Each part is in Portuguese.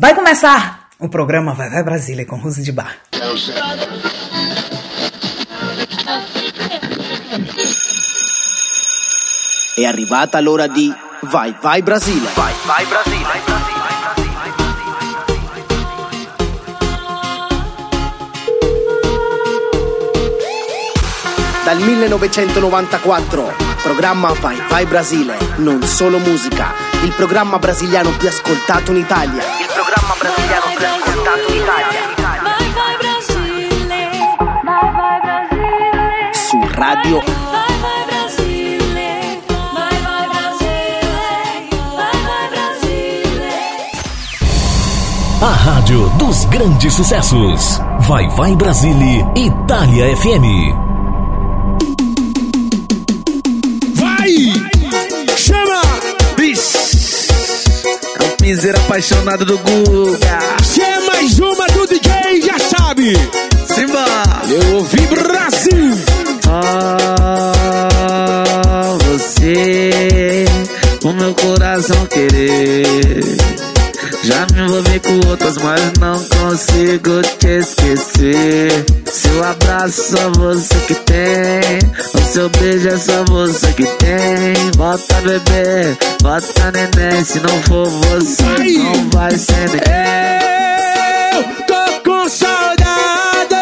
Vai começar o programa Vai Vai Brasília com Rose de Bar. È arrivata l'ora di Vai Vai Brasile. Vai Vai Brasile. Dal 1994, programma Vai Vai Brasile, non solo musica, il programma brasiliano più ascoltato in Italia. Italia. Vai, vai Brasile, vai, vai Brasile. Su Radio Vai, vai Brasile, vai, vai Brasile, vai, vai Brasile. A rádio dos grandes sucessos. Vai Vai Brasília, Itália FM. O piseiro apaixonado do Guga. Se é mais uma do DJ, já sabe! Simba! Eu ouvi Brasil! Ah, você, o meu coração querer. Já me envolvi com outras, mas não consigo te esquecer. Seu abraço só você que tem. O seu beijo é só você que tem. Bota bebê, bota neném. Se não for você, não vai ser ninguém. Eu tô com saudade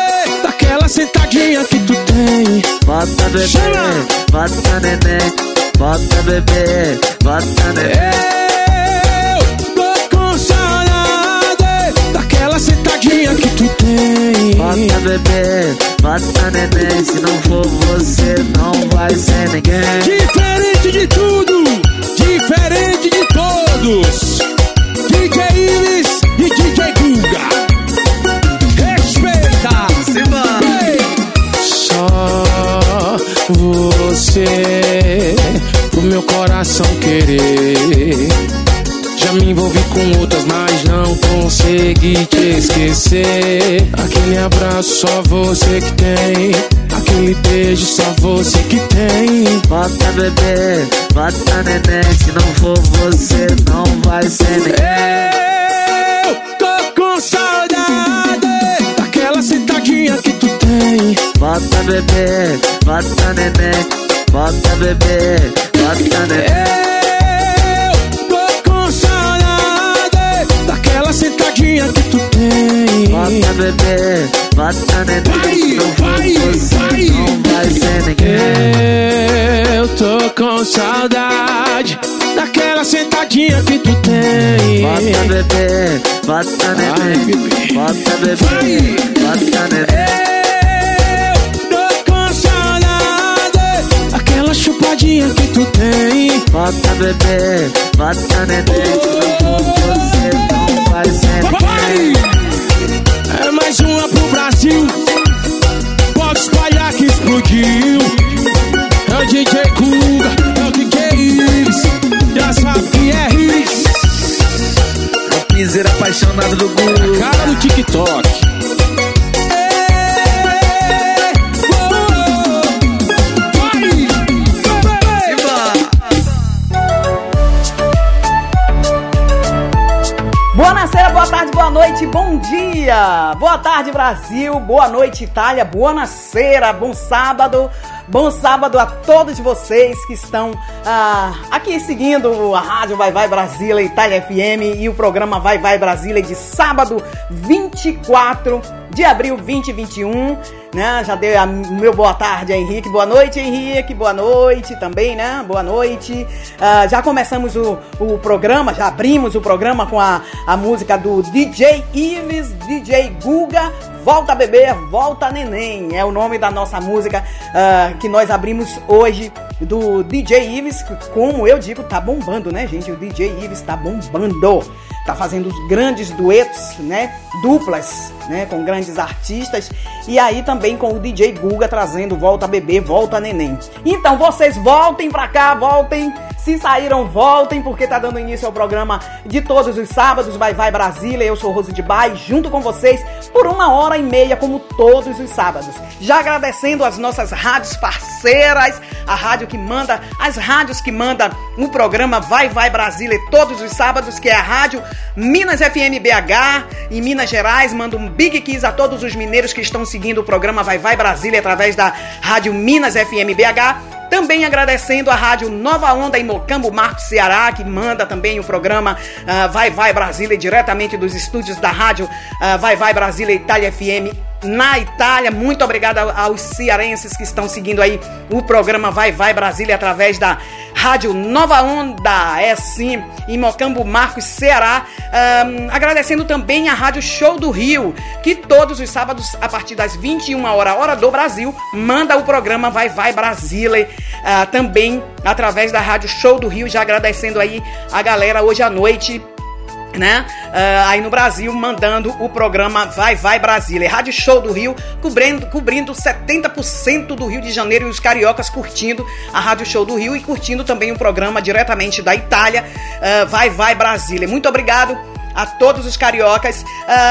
daquela sentadinha que tu tem. Bota bebê, Chama! bota neném. Bota bebê, bota neném. Eu tô com saudade daquela sentadinha que tu tem. Bota bebê, bota neném. Se não for você, não vai ser ninguém. Diferente de tudo, diferente de todos. DJ Iris e DJ Guga. Respeita. Simba! Só você, o meu coração querer. Já me envolvi com outras, mas não consegui te esquecer. Aquele abraço só você que tem. Aquele beijo só você que tem. Bota bebê, bota neném. Se não for você, não vai ser ninguém. Eu tô com saudade daquela sentadinha que tu tem. Bota bebê, bota neném. Bota bebê, bota neném. Bota bebê, bota neném. Vai, vai, vai. não vai ser ninguém. Eu tô com saudade daquela sentadinha que tu tem. Bota bebê, bota neném. Bota bebê, Vai. bota neném. Eu tô com saudade daquela chupadinha que tu tem. Bota bebê, bota neném. Se não for você, não vai ser Vai! ninguém. É mais uma pro Brasil. Pode espalhar que explodiu. É o DJ Kuga, é o DJ Iris. Já sabe que é o piseiro apaixonado do Guga. Cara do TikTok. Boa tarde, boa noite, bom dia! Boa tarde, Brasil, boa noite, Itália, boa noite, bom sábado, bom sábado a todos vocês que estão ah, aqui seguindo a Rádio Vai Vai Brasília, Itália FM e o programa Vai Vai Brasília de sábado 24 de abril 2021, né? Já dei a meu boa tarde a Henrique, boa noite Henrique, boa noite também, né? Boa noite. Ah, já começamos o, o programa, já abrimos o programa com a, a música do DJ Ives, DJ Guga, Volta Bebê, Volta Neném. É o nome da nossa música ah, que nós abrimos hoje do DJ Ives, que, como eu digo, tá bombando, né, gente? O DJ Ives tá bombando. Tá fazendo os grandes duetos, né? Duplas, né? Com grandes artistas. E aí também com o DJ Guga trazendo Volta Bebê, Volta Neném. Então vocês voltem pra cá, voltem Se saíram, voltem, porque tá dando início ao programa de todos os sábados, Vai Vai Brasília. Eu sou Rose de Bai, junto com vocês, por uma hora e meia, como todos os sábados. Já agradecendo as nossas rádios parceiras, a rádio que manda, as rádios que manda o programa Vai Vai Brasília todos os sábados, que é a rádio Minas FM BH, em Minas Gerais. Manda um big kiss a todos os mineiros que estão seguindo o programa Vai Vai Brasília através da rádio Minas FM BH. Também agradecendo a Rádio Nova Onda em Mocambo, Marcos Ceará, que manda também o programa ah, Vai Vai Brasília diretamente dos estúdios da Rádio ah, Vai Vai Brasília Itália FM na Itália. Muito obrigada aos cearenses que estão seguindo aí o programa Vai Vai Brasília através da Rádio Nova Onda, é sim, em Mocambo, Marcos, Ceará. Ahn, agradecendo também a Rádio Show do Rio, que todos os sábados, a partir das 21 horas, hora do Brasil, manda o programa Vai Vai Brasília, ah, também através da Rádio Show do Rio, já agradecendo aí a galera hoje à noite né? Ah, aí no Brasil, mandando o programa Vai Vai Brasília. Rádio Show do Rio, cobrindo, cobrindo 70% do Rio de Janeiro e os cariocas curtindo a Rádio Show do Rio e curtindo também o programa diretamente da Itália, ah, Vai Vai Brasília. Muito obrigado a todos os cariocas,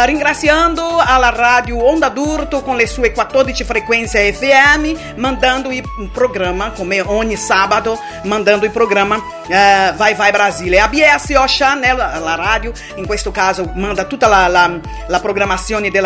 ringraziando a rádio Onda d'Urto com le sue 14 frequência FM, mandando um programa, come ogni sábado, mandando il programa ah, Vai Vai Brasile. A BSO Channel, la radio, in questo caso manda tutta la, la, la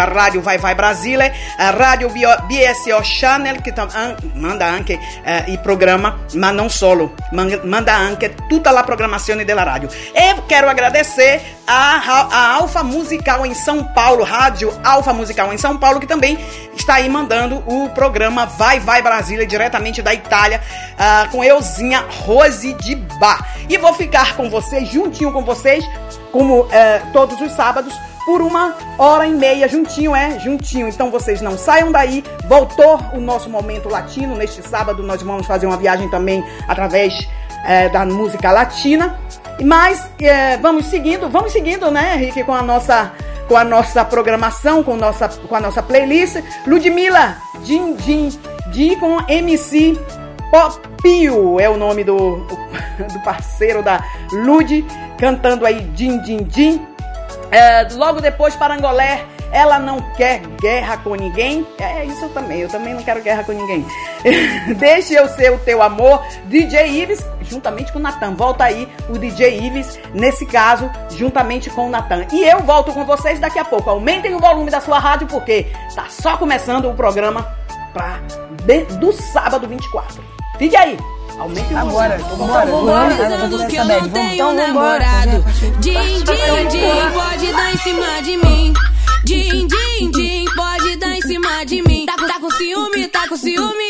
radio Vai Vai Brasile, a radio Bio- BSO Channel che tam- an- manda anche eh, il programma, ma non solo, man- manda anche tutta la programmazione della radio. E quero agradecer a, a Alfa Musical em São Paulo, Rádio Alfa Musical em São Paulo, que também está aí mandando o programa Vai Vai Brasília, diretamente da Itália, ah, com Euzinha Rose de Bar. E vou ficar com vocês, juntinho com vocês, como eh, todos os sábados, por uma hora e meia, juntinho, é? Juntinho. Então vocês não saiam daí. Voltou o nosso momento latino. Neste sábado nós vamos fazer uma viagem também através eh, da música latina. Mas eh, vamos seguindo, vamos seguindo, né, Henrique, com a nossa com a nossa programação, com, nossa, com a nossa playlist. Ludmilla, Din Din, Din com MC Popio é o nome do, do parceiro da Lud, cantando aí Din Din Din. É, logo depois, Parangolé, ela não quer guerra com ninguém. É isso também, eu também não quero guerra com ninguém. Deixe eu ser o teu amor, DJ Ives, juntamente com o Natan. Volta aí o DJ Ives, nesse caso, juntamente com o Natan. E eu volto com vocês daqui a pouco. Aumentem o volume da sua rádio, porque tá só começando o programa pra, de- do sábado 24. Fique aí. Aumentem o volume. Agora, vambora. Vambora, vamos que eu não tenho então vambora. namorado. Din, din, din, pode dar em cima de mim. Din, din, din, pode dar em cima de mim. Tá, tá com ciúme, tá com ciúme.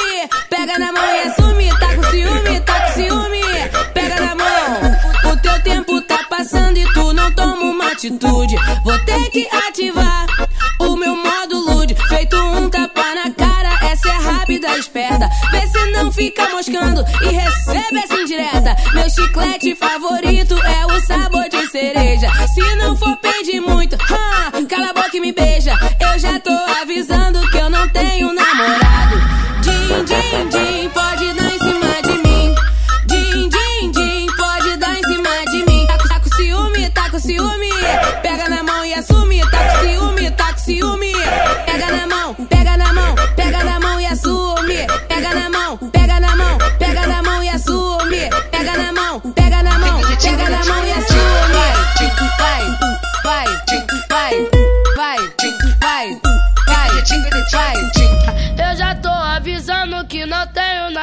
Pega na mão e assume. Tá com ciúme, tá com ciúme. Pega na mão. O teu tempo tá passando e tu não toma uma atitude. Vou ter que ativar o meu modo lude. Feito um tapa na cara, essa é rápida, esperta. Vê se fica moscando e recebe essa indireta. Meu chiclete favorito é o sabor de cereja. Se não for pedir muito, ah, cala a boca e me beija. Eu já tô avisando que eu não tenho namorado. Din, din, din, pode dar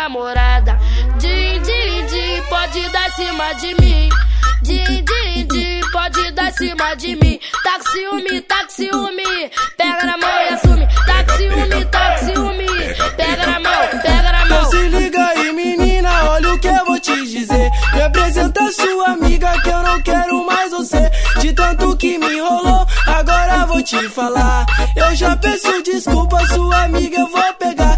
namorada. Din, din, din, pode dar cima de mim. Din, din, din, pode dar cima de mim. Tá com ciúme, tá com ciúme. Pega na mão e assume. Tá com ciúme, tá com ciúme. Pega na mão, pega na mão. Então se liga aí, menina, olha o que eu vou te dizer. Me apresenta sua amiga que eu não quero mais você. De tanto que me enrolou, agora vou te falar. Eu já peço desculpa, sua amiga eu vou pegar.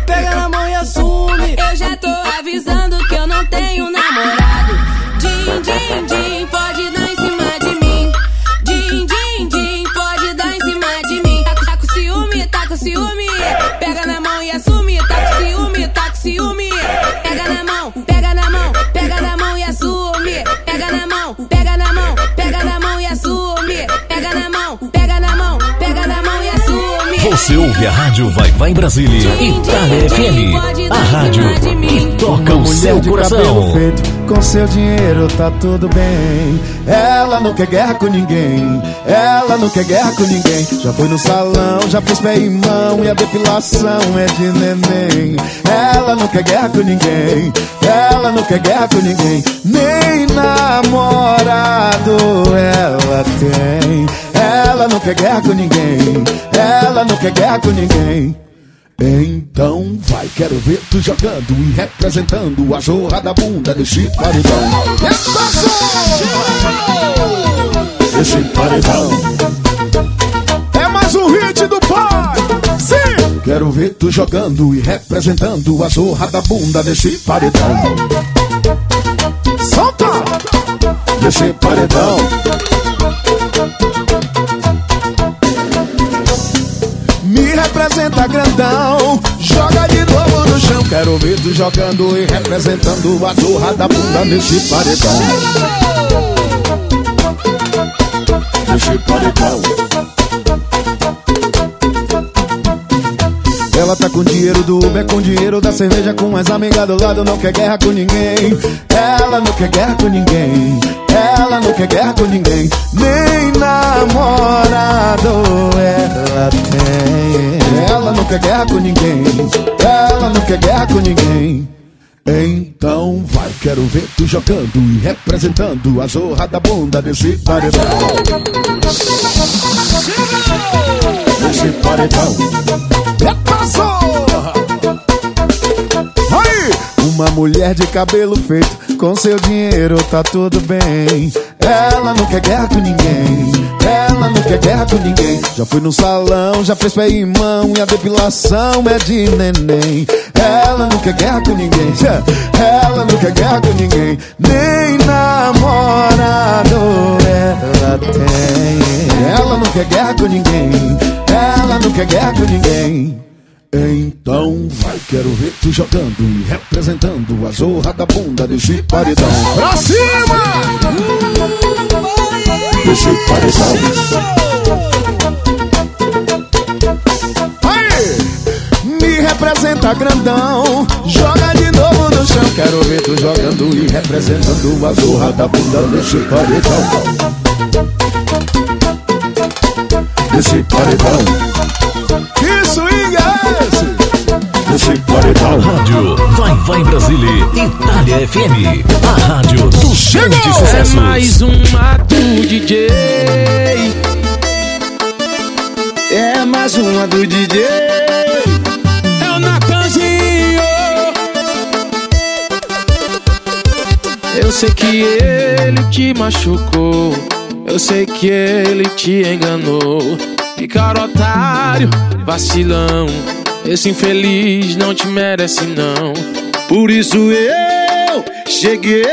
direto, avisando ouve a rádio Vai Vai Brasília, Itália FM, a rádio que toca o seu coração. feito, com seu dinheiro tá tudo bem. Ela não quer guerra com ninguém. Ela não quer guerra com ninguém. Já foi no salão, já fez pé e mão e a depilação é de neném. Ela não quer guerra com ninguém. Ela não quer guerra com ninguém. Nem namorado ela tem. Ela não quer guerra com ninguém. Ela não quer guerra com ninguém. Então vai, quero ver tu jogando e representando a jorra da bunda desse paredão. Paredão. É mais um hit do pai. Sim. Quero ver tu jogando e representando a zorra da bunda desse paredão. Solta! Desse paredão. Me representa grandão, joga de novo no chão. Quero ver tu jogando e representando a zorra da bunda nesse paredão. Nesse paredão. Ela tá com dinheiro do Uber, com dinheiro da cerveja, com as amigas do lado, não quer guerra com ninguém. Ela não quer guerra com ninguém. Ela não quer guerra com ninguém. Nem namorado ela tem. Ela não quer guerra com ninguém. Ela não quer guerra com ninguém. Então vai, quero ver tu jogando e representando a zorra da bunda desse paredão. Desse paredão. Eita zorra! Uma mulher de cabelo feito, com seu dinheiro tá tudo bem. Ela não quer guerra com ninguém. Ela não quer guerra com ninguém. Já foi no salão, já fez pé e mão e a depilação é de neném. Ela não quer guerra com ninguém. Ela não quer guerra com ninguém. Nem namorado ela tem. Ela não quer guerra com ninguém. Ela não quer guerra com ninguém. Então vai, quero ver tu jogando e representando a zorra da bunda desse paredão. Pra cima! Desse paredão. Aí! Me representa grandão, joga de novo no chão. Quero ver tu jogando e representando a zorra da bunda desse paredão. Desse paredão. Paredão. Rádio Vai Vai Brasília, Itália FM, a rádio dos grandes É sucessos. mais uma do DJ. É mais uma do DJ. É o Natanzinho. Eu sei que ele te machucou. Eu sei que ele te enganou. E cara otário, vacilão. Esse infeliz não te merece, não. Por isso eu cheguei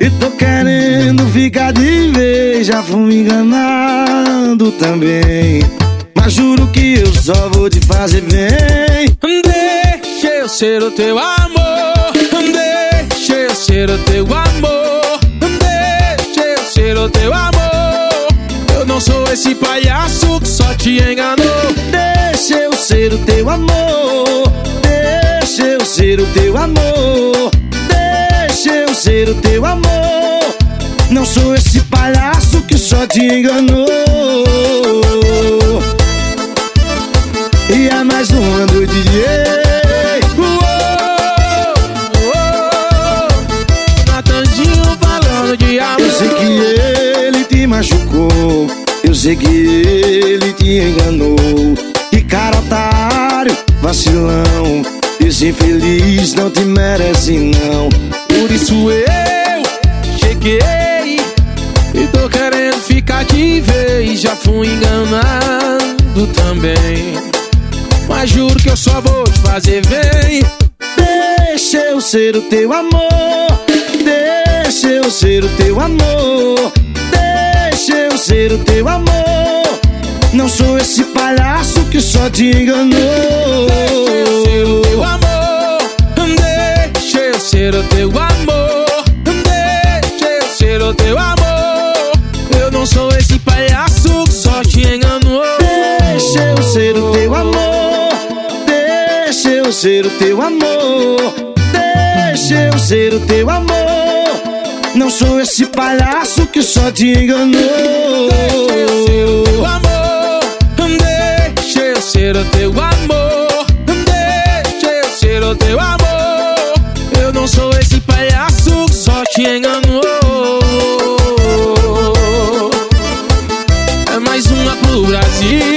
e tô querendo ficar de vez. Já fui enganado também. Mas juro que eu só vou te fazer bem. Deixa eu ser o teu amor. Deixa eu ser o teu amor. Deixa eu ser o teu amor. Eu não sou esse palhaço que só te enganou. Ser o teu amor. Deixa eu ser o teu amor. Deixa eu ser o teu amor. Não sou esse palhaço que só te enganou. E é mais. Natanzinho falando de amor. Eu sei que ele te machucou. Eu sei que ele te enganou. Vacilão. Esse infeliz não te merece, não. Por isso eu cheguei e tô querendo ficar de vez. Já fui enganado também. Mas juro que eu só vou te fazer bem. Deixa eu ser o teu amor. Deixa eu ser o teu amor. Deixa eu ser o teu amor. Não sou esse palhaço que só te enganou. Teu amor, deixa eu ser o teu amor. Deixa eu ser o teu amor. Eu não sou esse palhaço que só te enganou. Deixa Deixa eu ser o teu amor. Deixa eu ser o teu amor. Deixa eu ser o teu amor. Não sou esse palhaço que só te enganou. Deixa eu ser o ser o teu amor. Deixa eu ser o teu amor. Eu não sou esse palhaço que só te enganou. É mais uma pro Brasil.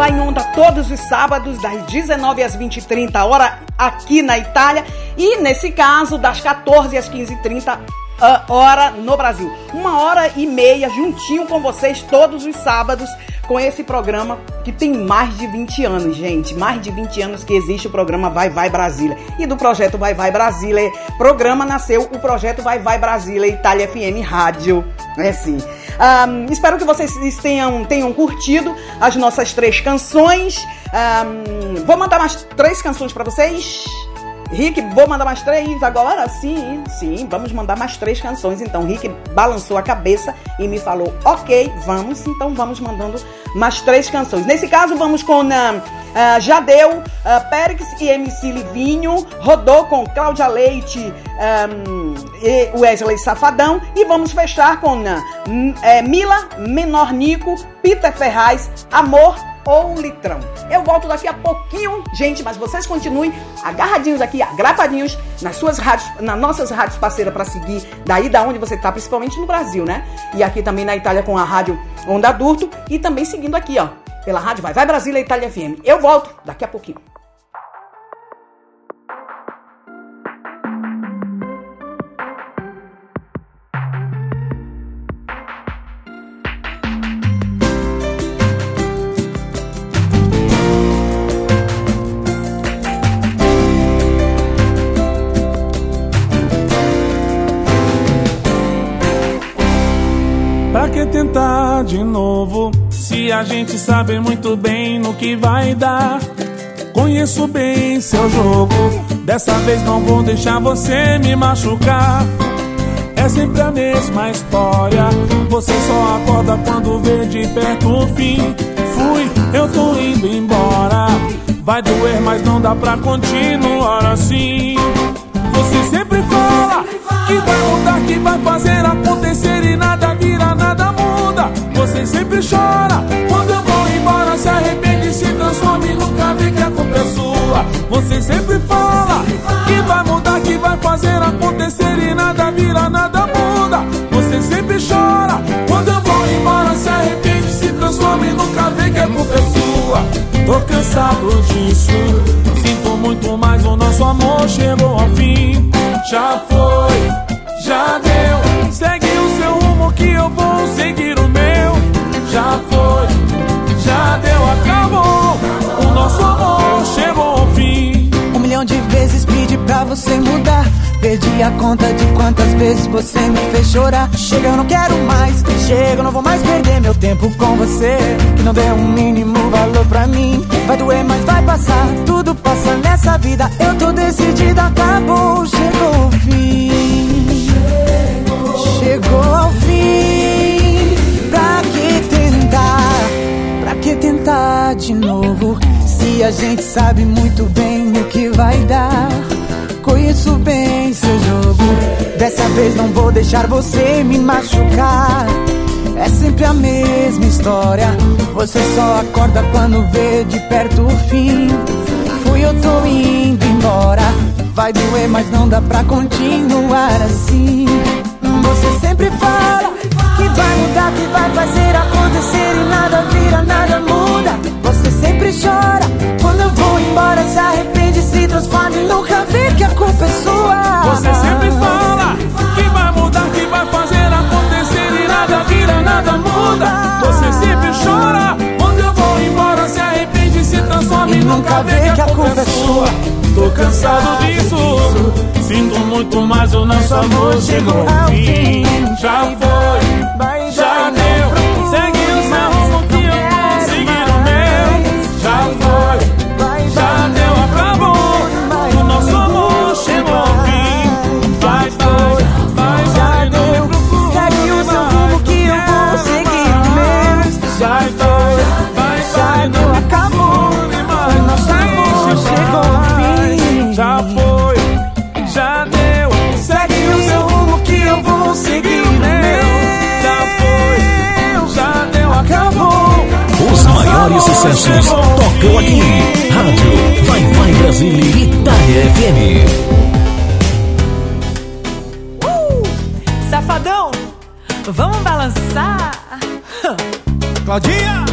Vai em onda todos os sábados, das 19 às 20 h 30 hora aqui na Itália. E nesse caso, das 14 às 15 h 30 ah, hora no Brasil. Uma hora e meia juntinho com vocês todos os sábados com esse programa que tem mais de 20 anos, gente. Mais de 20 anos que existe o programa Vai Vai Brasília. E do projeto Vai Vai Brasília, programa nasceu o projeto Vai Vai Brasília Itália FM Rádio. É assim. Ahm, espero que vocês tenham, tenham curtido as nossas três canções. Ahm, vou mandar mais três canções para vocês. Rick, vou mandar mais três agora? Sim, sim, vamos mandar mais três canções. Então, Rick balançou a cabeça e me falou: Ok, vamos, então vamos mandando mais três canções. Nesse caso, vamos com ah, ah, Jadeu, uh, Périx e MC Livinho, rodou com Cláudia Leite ahm, e Wesley Safadão. E vamos fechar com ah, Mila, Menor Nico, Peter Ferraz, Amor ou um litrão. Eu volto daqui a pouquinho, gente, mas vocês continuem agarradinhos aqui, agrapadinhos nas suas rádios, nas nossas rádios parceiras para seguir daí da onde você tá, principalmente no Brasil, né? E aqui também na Itália com a rádio Onda Adulto e também seguindo aqui, ó, pela rádio Vai Vai Brasília Itália FM. Eu volto daqui a pouquinho. A gente sabe muito bem no que vai dar. Conheço bem seu jogo. Dessa vez não vou deixar você me machucar. É sempre a mesma história. Você só acorda quando vê de perto o fim. Fui, eu tô indo embora. Vai doer, mas não dá pra continuar assim. Você sempre fala que vai mudar, que vai fazer acontecer e nada vira, nada muda. Você sempre chora sua. Você sempre fala que vai mudar, que vai fazer acontecer e nada vira, nada muda. Você sempre chora quando eu vou embora, se arrepende, se transforma e nunca vê que a culpa é sua. Tô cansado disso, sinto muito mais, o nosso amor chegou ao fim. Já foi, já deu. Pra você mudar. Perdi a conta de quantas vezes você me fez chorar. Chega, eu não quero mais. Chega, eu não vou mais perder meu tempo com você. Que não deu um mínimo valor pra mim. Vai doer, mas vai passar. Tudo passa nessa vida. Eu tô decidida, acabou. Chegou o fim. Chegou ao fim. Pra que tentar? Pra que tentar de novo? Se a gente sabe muito bem o que vai dar. Conheço bem seu jogo. Dessa vez não vou deixar você me machucar. É sempre a mesma história. Você só acorda quando vê de perto o fim. Fui, eu tô indo embora. Vai doer, mas não dá pra continuar assim. Você sempre fala que vai mudar, que vai fazer acontecer e nada vira, nada muda. Você sempre chora quando eu vou embora, se transforma e nunca vê que a culpa é sua. Você sempre fala que vai mudar, que vai fazer acontecer e nada vira, nada muda. Você sempre chora quando eu vou embora, se arrepende, se transforma e nunca vê que a culpa é sua. Tô cansado disso. Sinto muito, mas o nosso amor chegou ao fim. Já foi, maiores sucessos tocam aqui. Rádio Vai Vai Brasília Itália FM. Uh! Safadão, vamos balançar. Claudinha,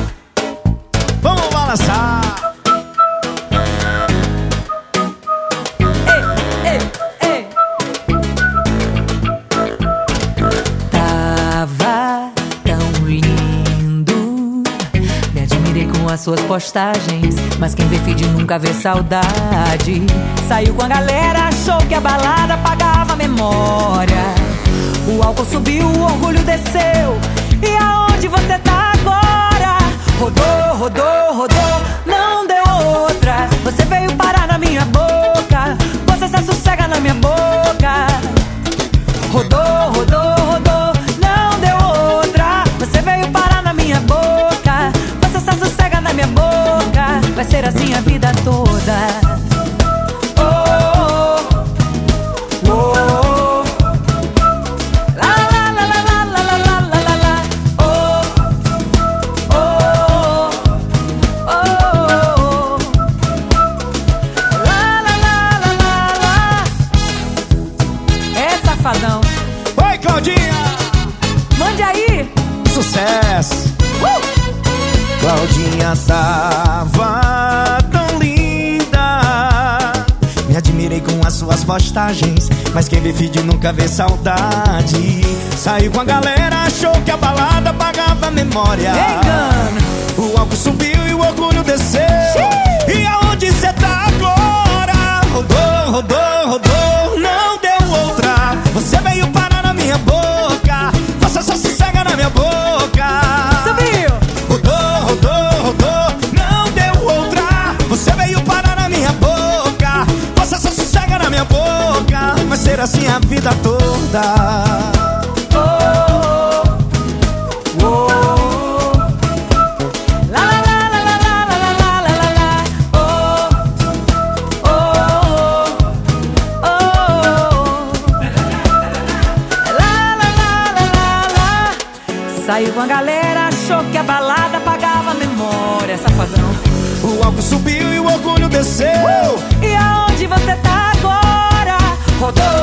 postagens. Mas quem vê feed nunca vê saudade. Saiu com a galera, achou que a balada pagava a memória. O álcool subiu, o orgulho desceu. E aonde você tá agora? Rodou, rodou, rodou, não deu outra. Você veio parar na minha boca. Você se sossega na minha boca. Rodou, rodou, la, la. É safadão. Oi, Claudinha, Mande aí. sucesso. Uh! Claudinha tava postagens. Mas quem vê vídeo nunca vê saudade. Saiu com a galera, achou que a balada pagava a memória. Engano. O álcool subiu e o orgulho desceu. E la, la. Saiu com a galera, achou que a balada pagava a memória, safadão. O álcool subiu e o orgulho desceu. E aonde você tá agora? Rodou,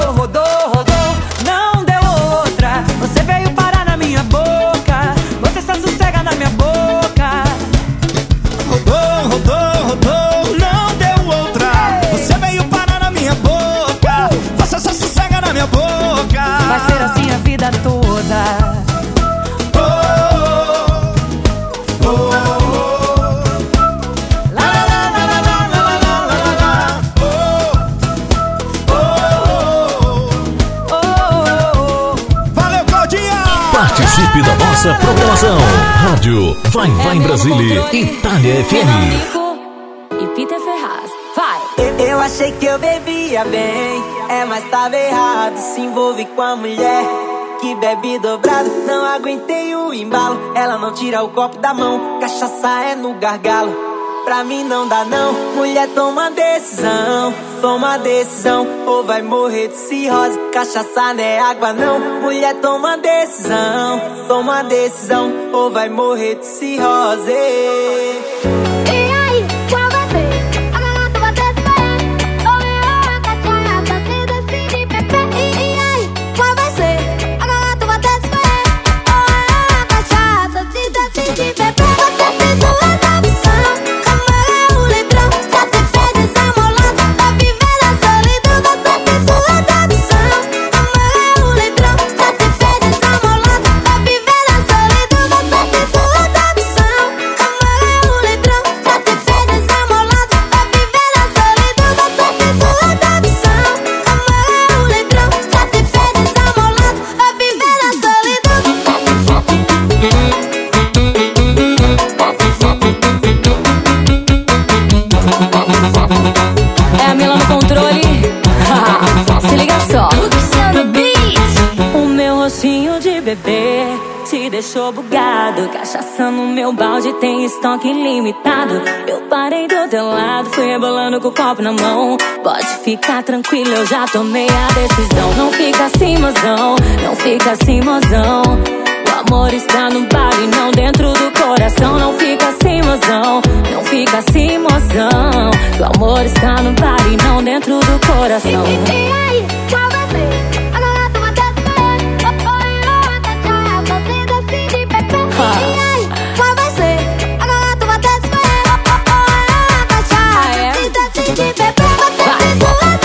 Rádio Vai Vai Brasília Itália FM. E Peter Ferraz. Vai! Eu, eu achei que eu bebia bem, é, mas tava errado. Se envolve com a mulher que bebe dobrado. Não aguentei o embalo, ela não tira o copo da mão. Cachaça é no gargalo. Pra mim não dá não, mulher toma decisão, toma decisão, ou vai morrer de cirrose. Cachaça não é água não, mulher toma decisão, toma decisão, ou vai morrer de cirrose. Tem estoque ilimitado. Eu parei do teu lado, fui rebolando com o copo na mão. Pode ficar tranquilo, eu já tomei a decisão. Não fica assim, mozão, não fica assim, mozão. O amor está no bar e não dentro do coração. Não fica assim, mozão, não fica assim, mozão. O amor está no bar e não dentro do coração. Eu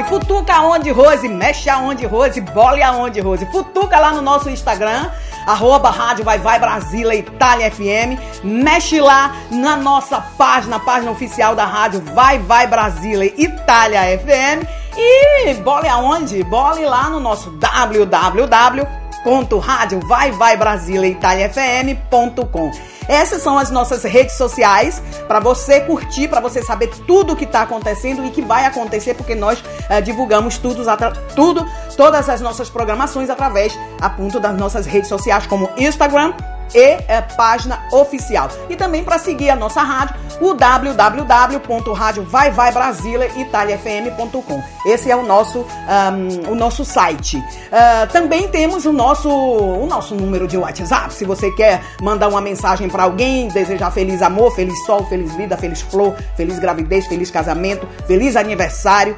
bola. Futuca aonde, Rose? Mexe aonde, Rose? Bola aonde, Rose? Futuca lá no nosso Instagram. Arroba Rádio Vai Vai Brasília Itália FM. Mexe lá na nossa página, página oficial da Rádio Vai Vai Brasília Itália FM. E bole aonde? Bole lá no nosso www rádio vai vai Brasília Itália FM.com. Essas são as nossas redes sociais para você curtir, para você saber tudo o que está acontecendo e que vai acontecer, porque nós eh, divulgamos tudo, tudo, todas as nossas programações através a ponto das nossas redes sociais como Instagram e eh, página oficial. E também para seguir a nossa rádio, o www.radiovaivaibrasileitaliafm.com. Esse é o nosso, ahm, o nosso site. Ah, também temos o nosso, o nosso número de WhatsApp. Se você quer mandar uma mensagem para alguém, desejar feliz amor, feliz sol, feliz vida, feliz flor, feliz gravidez, feliz casamento, feliz aniversário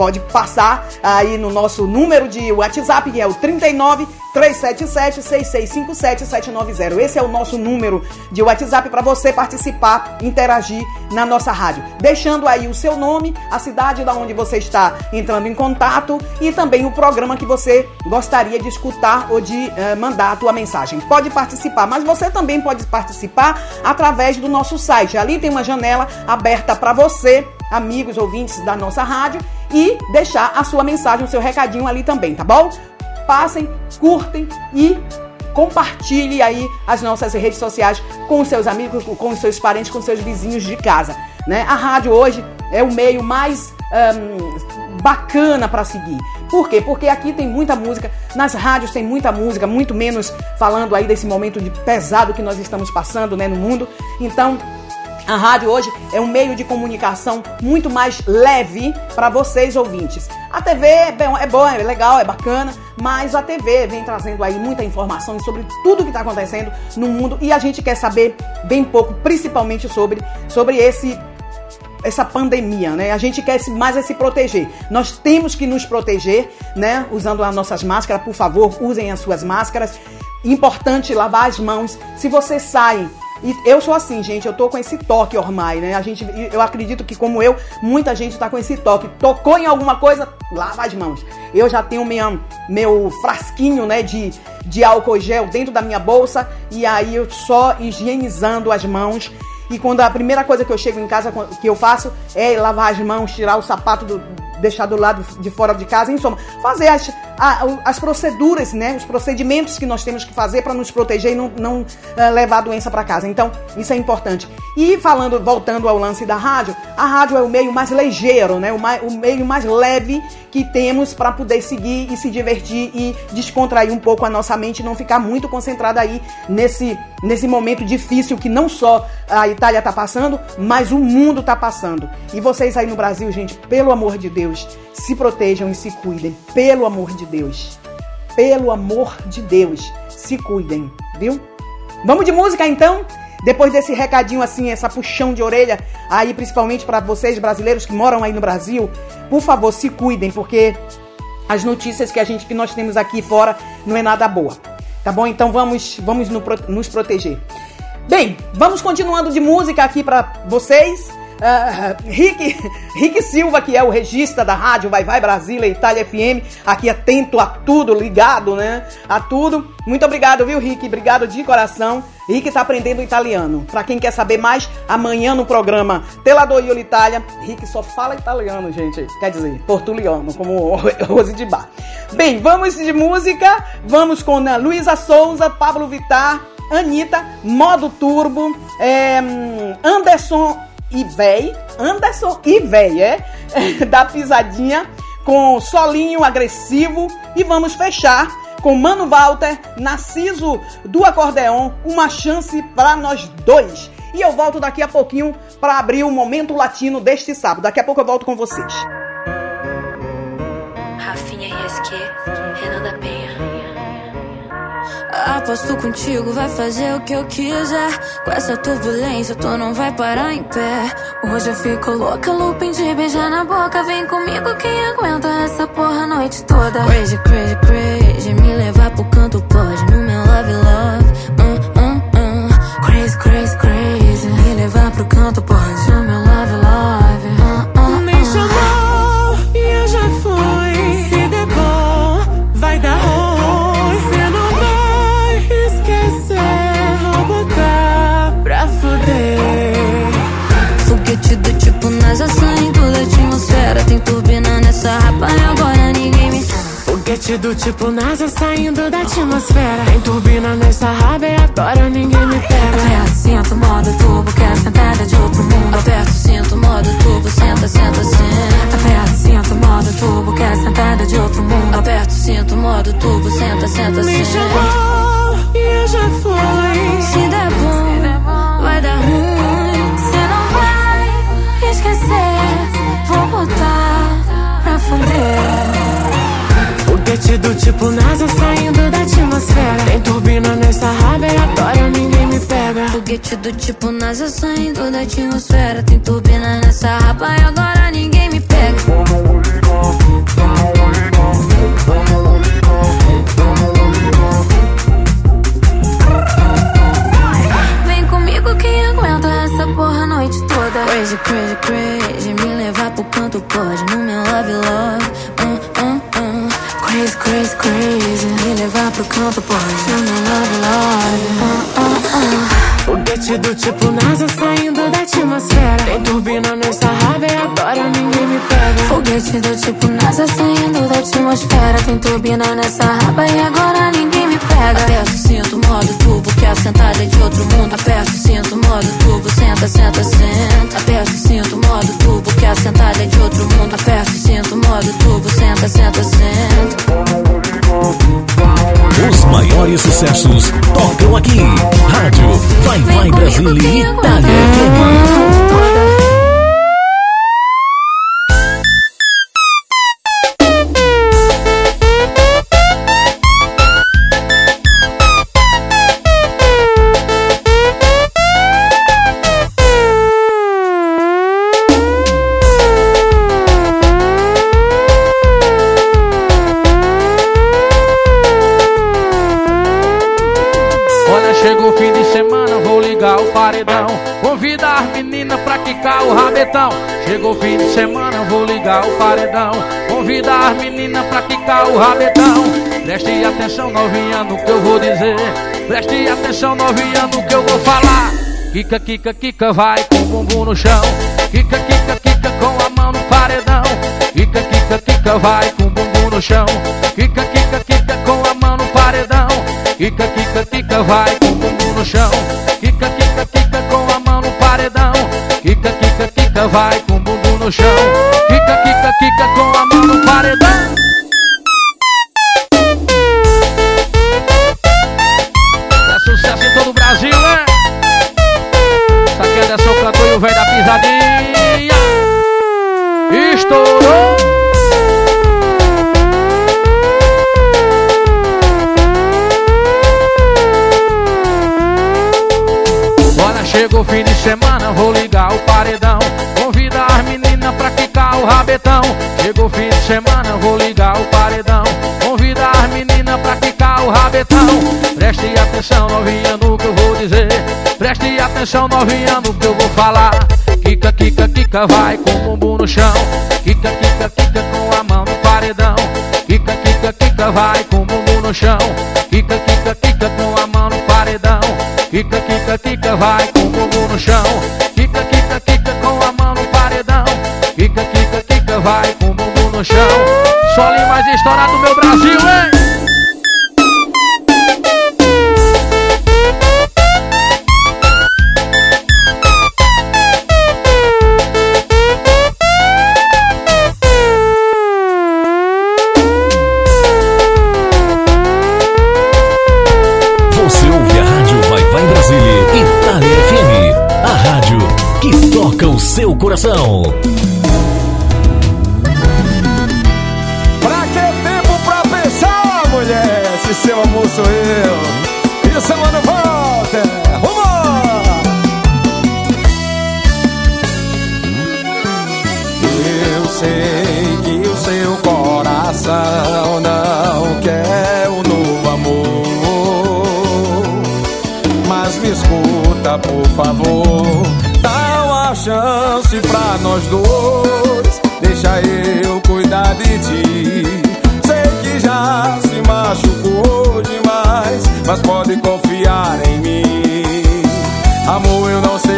pode passar aí no nosso número de WhatsApp, que é o 39 377 6657 790. Esse é o nosso número de WhatsApp para você participar, interagir na nossa rádio. Deixando aí o seu nome, a cidade da onde você está entrando em contato e também o programa que você gostaria de escutar ou de eh, mandar a tua mensagem. Pode participar, mas você também pode participar através do nosso site. Ali tem uma janela aberta para você, amigos ouvintes da nossa rádio, e deixar a sua mensagem, o seu recadinho ali também, tá bom? Passem, curtem e compartilhe aí as nossas redes sociais com seus amigos, com seus parentes, com seus vizinhos de casa, né? A rádio hoje é o meio mais ahn, bacana para seguir. Por quê? Porque aqui tem muita música, nas rádios tem muita música, muito menos falando aí desse momento de pesado que nós estamos passando, né, no mundo. Então, a rádio hoje é um meio de comunicação muito mais leve para vocês ouvintes. A TV é, bem- é boa, é legal, é bacana, mas a TV vem trazendo aí muita informação sobre tudo que está acontecendo no mundo e a gente quer saber bem pouco, principalmente sobre, sobre esse essa pandemia, né? A gente quer mais é se proteger. Nós temos que nos proteger, né? Usando as nossas máscaras, por favor, usem as suas máscaras. Importante lavar as mãos. Se você sai e eu sou assim, gente, eu tô com esse toque Ormai, né? A gente, eu acredito que como eu, muita gente tá com esse toque. Tocou em alguma coisa, lava as mãos. Eu já tenho minha, meu frasquinho, né, de, de álcool gel dentro da minha bolsa e aí eu só higienizando as mãos e quando a primeira coisa que eu chego em casa que eu faço é lavar as mãos, tirar o sapato do, deixar do lado de fora de casa, em soma, fazer as, a- as proceduras, né, os procedimentos que nós temos que fazer para nos proteger e não, não eh, levar a doença para casa. Então, isso é importante. E falando, voltando ao lance da rádio, a rádio é o meio mais ligeiro, né, o, mai- o meio mais leve que temos para poder seguir e se divertir e descontrair um pouco a nossa mente não ficar muito concentrada aí nesse, nesse momento difícil que não só a Itália está passando, mas o mundo está passando. E vocês aí no Brasil, gente, pelo amor de Deus, se protejam e se cuidem. Pelo amor de Deus. Pelo amor de Deus, se cuidem, viu? Vamos de música então? Depois desse recadinho assim, essa puxão de orelha aí principalmente para vocês brasileiros que moram aí no Brasil, por favor, se cuidem porque as notícias que a gente que nós temos aqui fora não é nada boa. Tá bom? Então vamos, vamos nos proteger. Bem, vamos continuando de música aqui para vocês. Uh, Rick, Rick Silva, que é o regista da rádio Vai Vai Brasília Itália FM, aqui atento a tudo, ligado, né? A tudo. Muito obrigado, viu, Rick? Obrigado de coração. Rick tá aprendendo italiano. Para quem quer saber mais, amanhã no programa Telador Io Itália, Rick só fala italiano, gente. Quer dizer, portuliano, como Rose de Bar. Bem, vamos de música. Vamos com a Luísa Souza, Pablo Vittar, Anitta, Modo Turbo, é, Anderson e véi, Anderson e véi, é? da pisadinha com solinho agressivo e vamos fechar com Mano Walter, Narciso do acordeon, uma chance para nós dois. E eu volto daqui a pouquinho para abrir o momento latino deste sábado. Daqui a pouco eu volto com vocês. Rafinha RSQ, Renan da Penha. Aposto contigo, vai fazer o que eu quiser. Com essa turbulência, tu não vai parar em pé. Hoje eu fico louca, looping de beijar na boca. Vem comigo, quem aguenta essa porra a noite toda. Crazy, crazy, crazy. Me levar pro canto pode, no meu love, love. Uh, uh, uh. Crazy, crazy, crazy. Me levar pro canto pode, Do tipo NASA saindo da atmosfera. Tem turbina nessa raba e agora ninguém me pega. Aperta, cinto, modo turbo, quer sentada de outro mundo. Aperta o cinto, modo turbo, senta, senta, senta. Aperta o cinto, modo turbo, quer sentada de outro mundo. Aperta o cinto, modo turbo, senta, senta, Me senta. chamou e eu já fui. Se der bom, vai dar ruim. Cê não vai esquecer. Vou botar pra fuder. Foguete do tipo NASA saindo da atmosfera. Tem turbina nessa raba e agora ninguém me pega. Foguete do tipo NASA saindo da atmosfera. Tem turbina nessa rapa e agora ninguém me pega. Vem comigo quem aguenta essa porra a noite toda. Crazy, crazy, crazy. Me levar pro canto pode. No meu love, love. Uh, uh, uh. Crazy, crazy, crazy. Me levar pro canto pode. No meu love, love. Uh, uh, uh. Foguete do tipo NASA saindo da atmosfera. Tem turbina nessa raba e agora ninguém me pega. Foguete do tipo NASA saindo da atmosfera. Tem turbina nessa raba e agora ninguém me pega. Aperta o cinto, modo turbo, que a sentada é de outro mundo. Aperta o cinto, modo turbo, senta, senta, senta. Aperta o cinto, modo turbo, que a sentada é de outro mundo. Aperta o cinto, modo turbo, senta, senta, senta. Os maiores sucessos tocam aqui. Rádio Vai Vai Brasília Itália FM. Chegou fim de semana, vou ligar o paredão. Convida as meninas pra quicar o rabetão. Preste atenção, novinha, no que eu vou dizer. Preste atenção, novinha, no que eu vou falar. Kika, kika, kika, vai com o bumbum no chão. Kika, kika, kika, com a mão no paredão. Kika, kika, kika, vai com o bumbum no chão. Kika, kika, kika, com a mão no paredão. Kika, kika, kika, vai com o bumbum no chão. Kika, kika, kika, com a mão no paredão. Kika, kika, kika, vai com chão. Kika, kika, kika, com a mão no paredão. É sucesso em todo o Brasil, né? Isso aqui é Anderson Cantor e o velho da pisadinha. Estourou! Olha, chegou o fim de semana, vou ligar o rabetão. Chegou fim de semana, vou ligar o paredão. Convida as meninas pra quicar o rabetão. atenção, novinha, no que eu vou dizer. Preste atenção, novinha, no que eu vou falar. Kika, kika, kika, vai com o bumbum no chão. Kika, kika, kika, com a mão no paredão. Kika, kika, kika, vai com o bumbum no chão. Kika, kika, kika, com a mão no paredão. Kika, kika, kika, vai com o bumbum no chão. Vai com o bumbum no chão. Sole mais estourado do meu Brasil, hein? Você ouve por favor. Dá uma chance pra nós dois. Deixa eu cuidar de ti. Sei que já se machucou demais, mas pode confiar em mim. Amor, eu não sei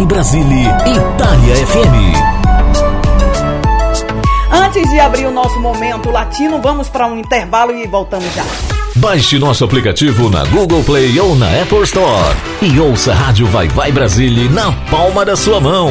Vai Brasília, Itália FM. Antes de abrir o nosso momento latino, vamos para um intervalo e voltamos já. Baixe nosso aplicativo na Google Play ou na Apple Store e ouça a Rádio Vai Vai Brasília na palma da sua mão.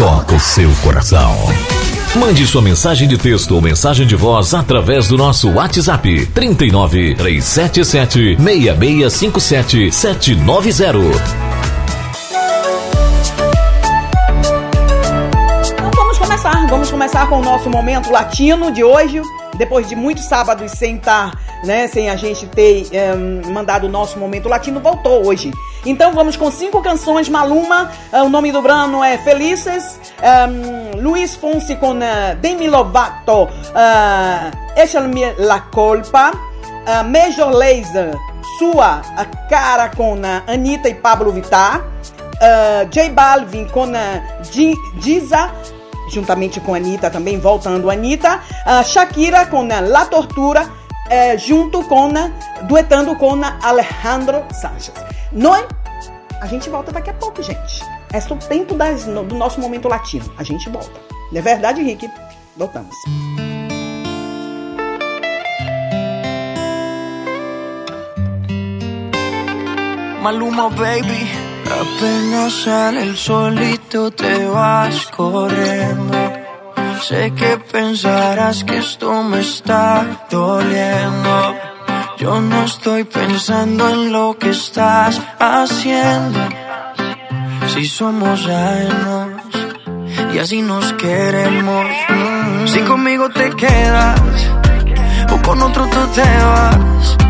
toca o seu coração. Mande sua mensagem de texto ou mensagem de voz através do nosso WhatsApp 39 377 6657 790. Então vamos começar, vamos começar com o nosso momento latino de hoje, depois de muitos sábados sem estar, né, sem a gente ter um, mandado o nosso momento latino, voltou hoje. Então vamos com cinco canções. Maluma, uh, o nome do Brano é Felices. Um, Luiz Fonsi com uh, Demi Lovato, uh, Échame la Colpa. Uh, Major Lazer, Sua a Cara com uh, Anitta e Pablo Vittar. Uh, J Balvin com uh, Giza juntamente com a Anitta, também voltando a Anitta. Uh, Shakira com La Tortura, uh, junto com, duetando com Alejandro Sanches. Nós, a gente volta daqui a pouco, gente. É o tempo das, do nosso momento latino. A gente volta. Não é verdade, Rick? Voltamos. Maluma, baby. Apenas sale el solito te vas corriendo. Sé que pensarás que esto me está doliendo. Yo no estoy pensando en lo que estás haciendo. Si somos ajenos y así nos queremos. Si conmigo te quedas o con otro tú te vas.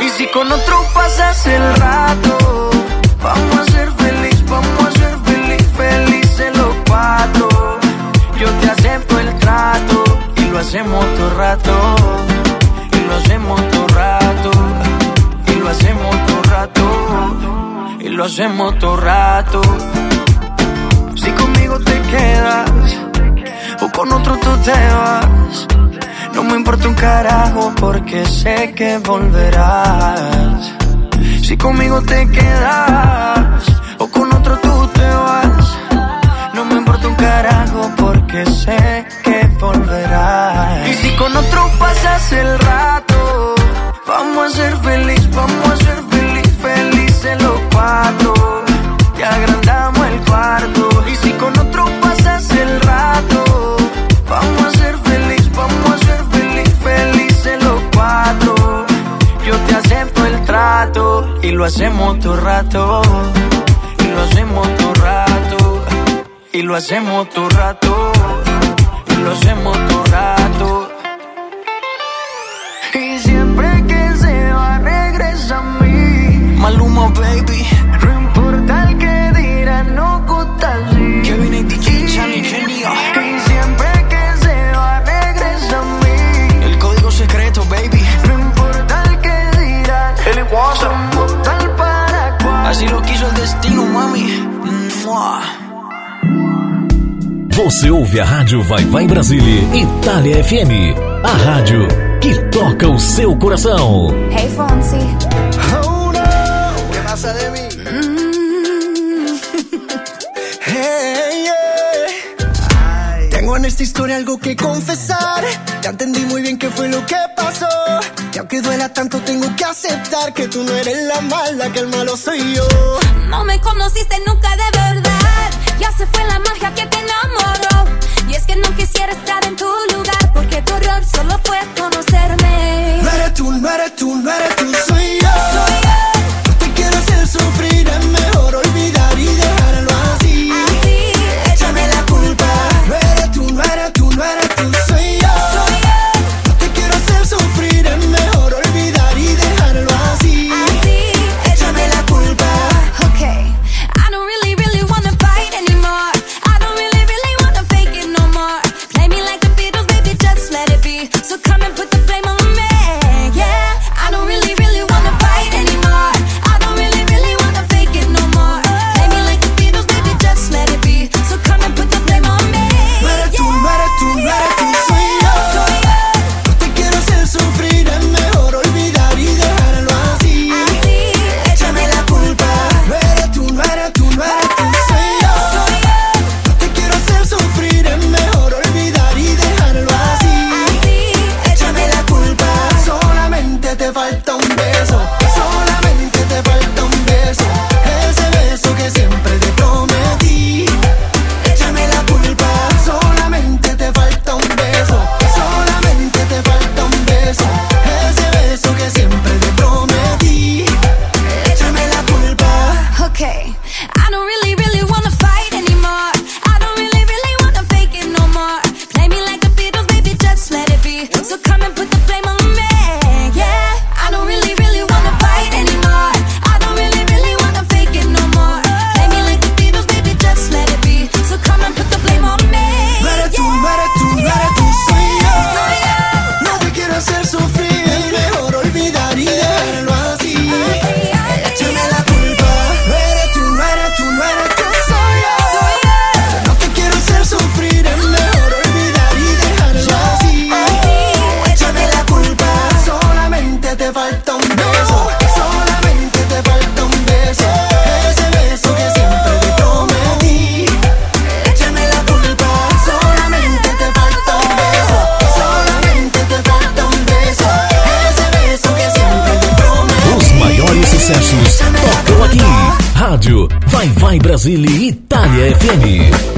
Y si con otro pasas el rato, vamos a ser feliz, vamos a ser feliz, felices los cuatro. Yo te acepto el trato y lo hacemos todo rato. Y lo hacemos todo rato. Y lo hacemos todo rato. Y lo hacemos todo rato. Si conmigo te quedas o con otro tú te vas. No me importa un carajo porque sé que volverás. Si conmigo te quedas o con otro tú te vas. No me importa un carajo porque sé que volverás. Y si con otro pasas el rato, vamos a ser feliz, vamos a ser feliz, felices los cuatro. Te agrandamos el cuarto. Lo hacemos todo rato. Y lo hacemos todo rato. Y lo hacemos todo rato. Y lo hacemos todo rato. A Rádio Vai Vai Brasília, Itália FM. A rádio que toca o seu coração. Hey Fonsi. Oh no, ¿qué pasa de mí? Hey, yeah. Tengo en esta historia algo que confesar. Ya entendí muy bien qué fue lo que pasó. Y aunque duela tanto, tengo que aceptar que tú no eres la mala, que el malo soy yo. No me conociste nunca de verdad. Ya se fue la magia que te no quisiera estar en tu lugar. Vai Brasília Itália FM.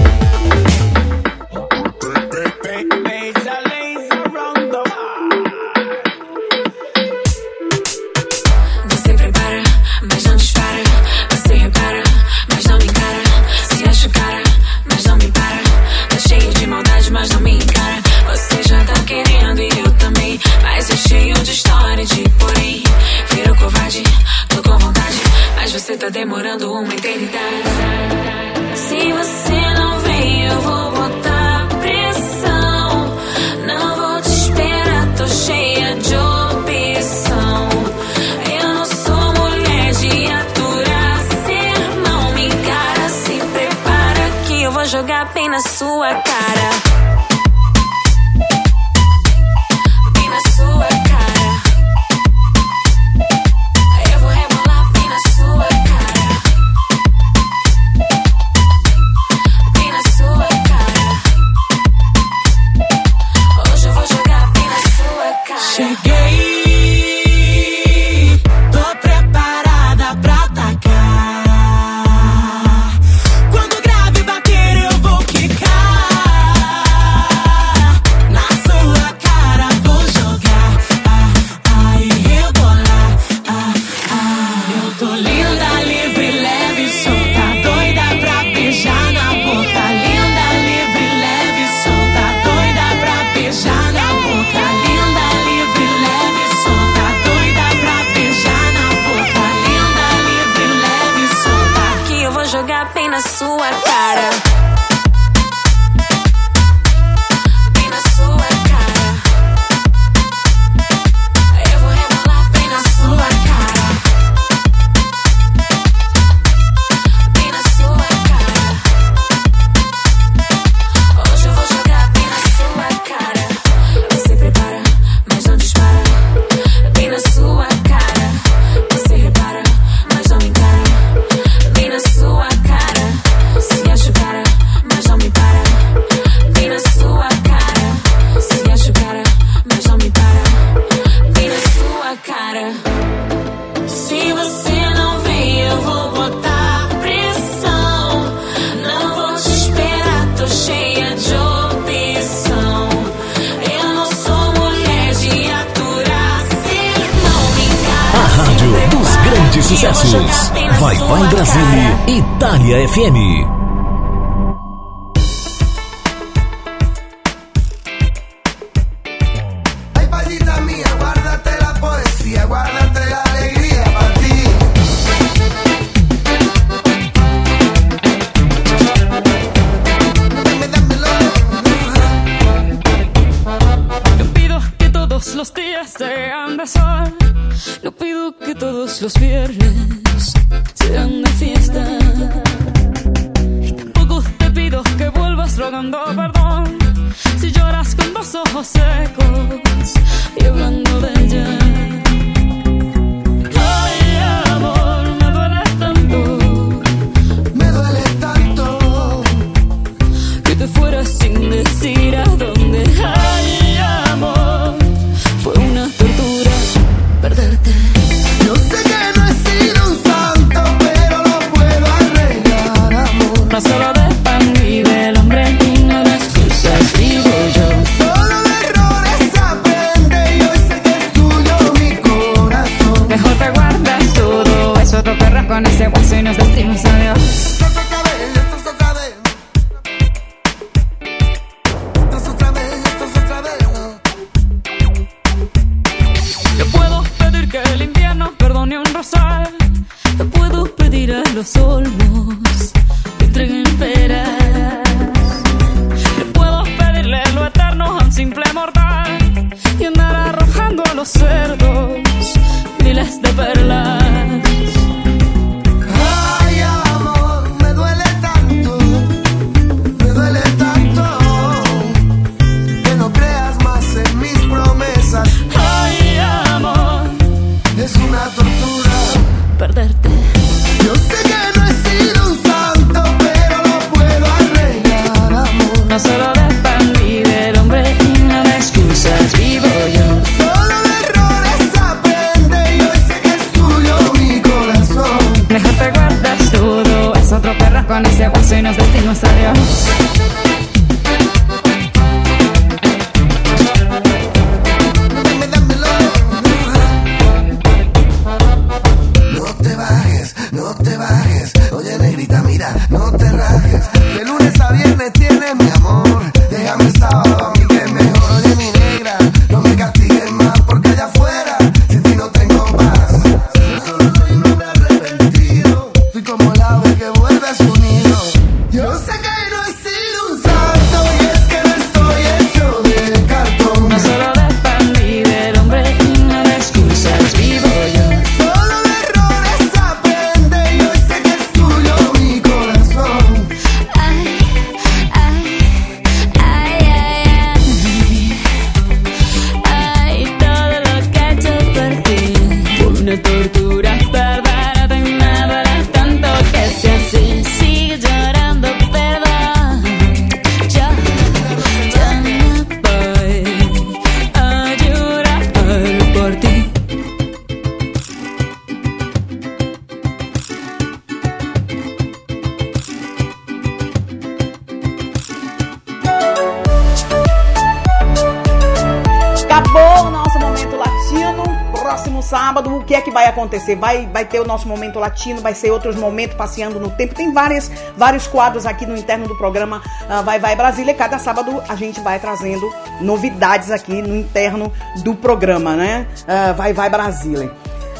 Acontecer? Vai, vai ter o nosso momento latino, vai ser outros momentos passeando no tempo. Tem várias, vários quadros aqui no interno do programa ah, Vai Vai Brasília. Cada sábado a gente vai trazendo novidades aqui no interno do programa, né? Ah, vai Vai Brasília.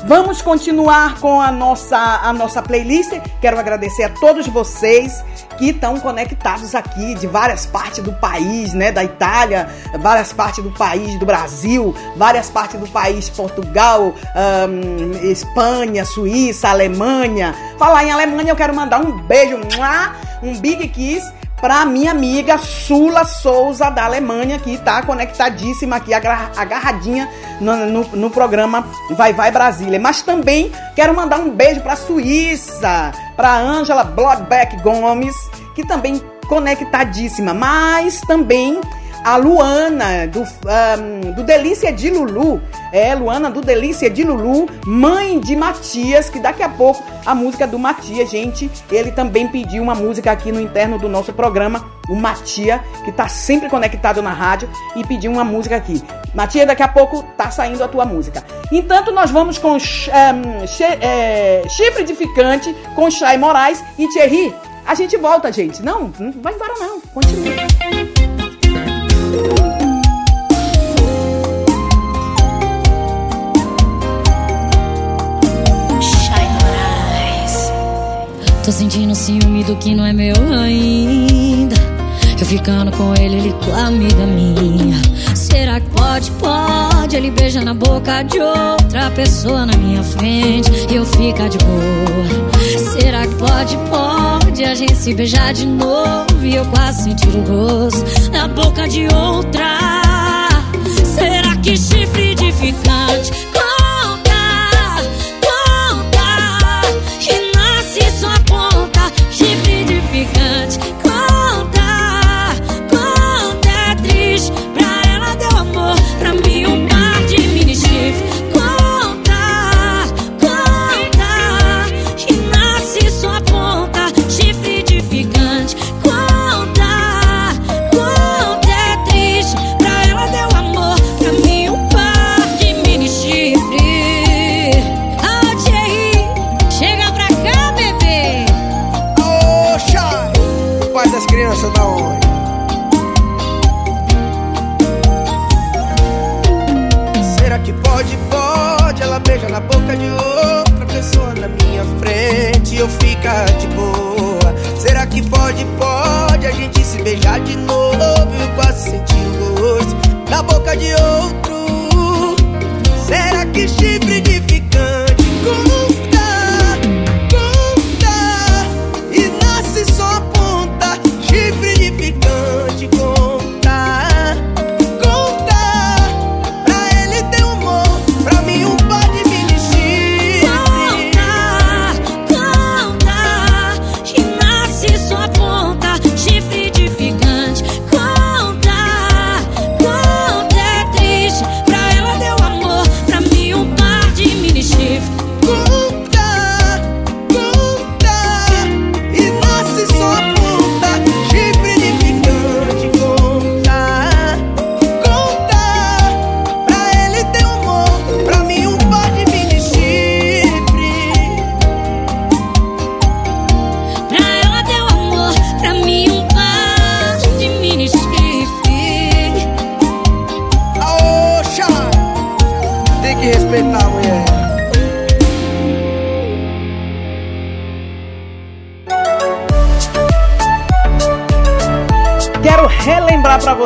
Vamos continuar com a nossa, a nossa playlist. Quero agradecer a todos vocês que estão conectados aqui de várias partes do país, né? Da Itália, várias partes do país, do Brasil, várias partes do país, Portugal, ahn, Espanha, Suíça, Alemanha. Falar em Alemanha, eu quero mandar um beijo, um big kiss pra minha amiga Sula Souza da Alemanha, que tá conectadíssima aqui, agarradinha no, no, no programa Vai Vai Brasília. Mas também quero mandar um beijo pra Suíça, pra Ângela Bloodback Gomes, que também conectadíssima. Mas também a Luana, do, ahn, do Delícia de Lulu. É, Luana do Delícia de Lulu, mãe de Matias, que daqui a pouco a música do Matias, gente, ele também pediu uma música aqui no interno do nosso programa, o Matia, que tá sempre conectado na rádio, e pediu uma música aqui. Matias, daqui a pouco tá saindo a tua música. Entanto, nós vamos com ahn, Che- é, Chifre de Ficante, com Chay Moraes e Thierry. A gente volta, gente. Não, não vai embora não. Continua. Tô sentindo ciúme do que não é meu ainda. Eu ficando com ele, ele com amiga minha. Será que pode, pode? Ele beija na boca de outra pessoa na minha frente e eu ficar de boa. Será que pode, pode? A gente se beijar de novo e eu quase sentir o gosto na boca de outra. Será que chifre de ficante Das crianças da onde? Será que pode, pode? Ela beija na boca de outra pessoa na minha frente eu ficar de boa. Será que pode, pode? A gente se beijar de novo eu quase sentir o gosto na boca de outro. Será que chifre de ficante conta?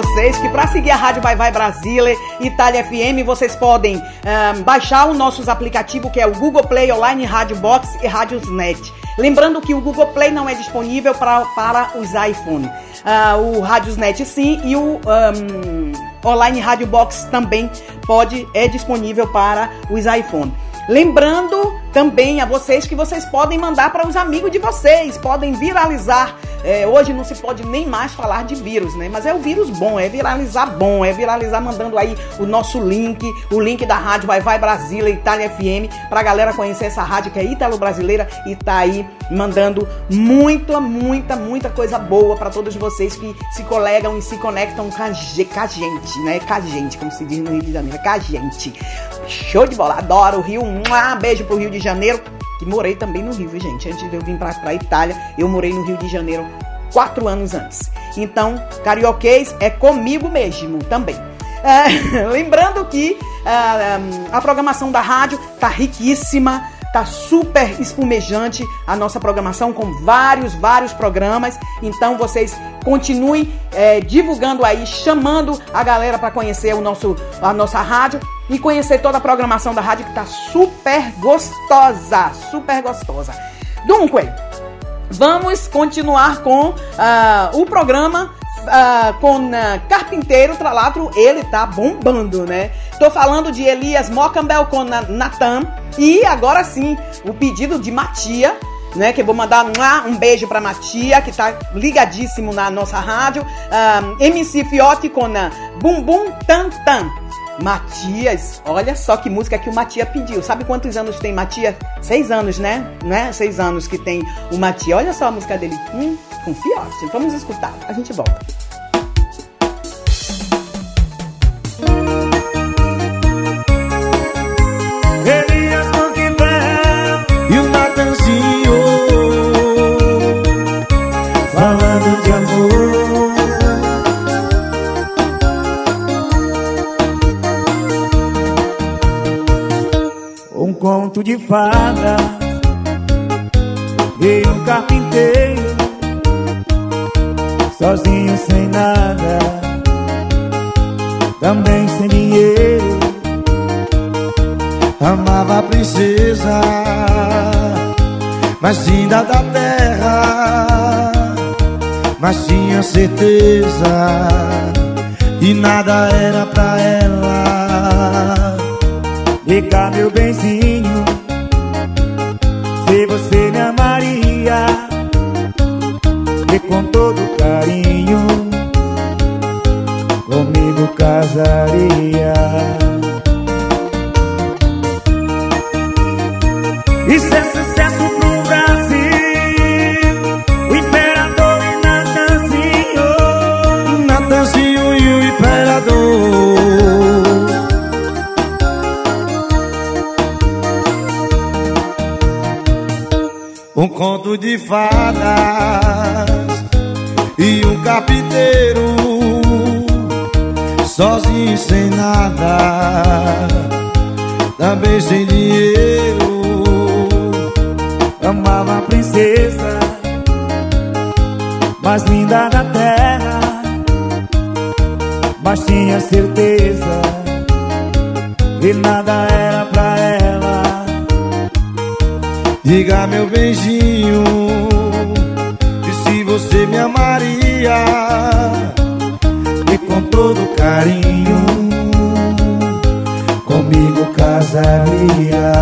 Vocês que para seguir a Rádio Vai Vai Brasília, Itália FM, vocês podem ah, baixar os nossos aplicativos que é o Google Play Online Rádio Box e Rádios Net. Lembrando que o Google Play não é disponível pra, para os iPhone. Ah, o Radiosnet sim e o ahm, Online Rádio Box também pode é disponível para os iPhone. Lembrando também a vocês que vocês podem mandar para os amigos de vocês, podem viralizar. É, hoje não se pode nem mais falar de vírus, né? Mas é o vírus bom, é viralizar bom, é viralizar mandando aí o nosso link, o link da rádio Vai Vai Brasília, Itália FM, pra galera conhecer essa rádio que é Ítalo Brasileira e tá aí mandando muita, muita, muita coisa boa para todos vocês que se colegam e se conectam com a, gente, né? Com a gente, como se diz no Rio de Janeiro, com a gente. Show de bola, adoro o Rio. Um beijo pro Rio de Janeiro, que morei também no Rio, gente? Antes de eu vir pra, pra Itália, eu morei no Rio de Janeiro quatro anos antes. Então, carioquês é comigo mesmo também. É, lembrando que ah, a programação da rádio tá riquíssima, tá super espumejante a nossa programação com vários, vários programas. Então vocês continuem é, divulgando aí, chamando a galera para conhecer o nosso, a nossa rádio e conhecer toda a programação da rádio que tá super gostosa, super gostosa. Dunque, vamos continuar com ah, o programa ah, com ah, Carpinteiro Tralatro, ele tá bombando, né? Tô falando de Elias Mocambel com Na- Natan e agora sim, o pedido de Matia, né? Que eu vou mandar um, um beijo pra Matia, que tá ligadíssimo na nossa rádio. Ah, MC Fiote com ah, Bum Bum Tan Tan. Matias, olha só que música que o Matias pediu. Sabe quantos anos tem Matias? Seis anos, né? né? Seis anos que tem o Matias. Olha só a música dele. Hum, com fiote. Vamos escutar. A gente volta. Elias e o Natanzinho falando de amor. Um conto de fada e um carpinteiro sozinho sem nada, também sem dinheiro amava a princesa mais linda da terra, mas tinha certeza que nada era pra ela. Diga meu benzinho, se você me amaria, casaria. Isso é sucesso pro Brasil. O imperador e Natanzinho. Natanzinho e o imperador. Um conto de fadas e um carpinteiro sozinho sem nada, também sem dinheiro amava a princesa mais linda da terra, mas tinha certeza que nada era pra ela. Diga meu beijinho, e se você me amaria, com todo carinho comigo casaria.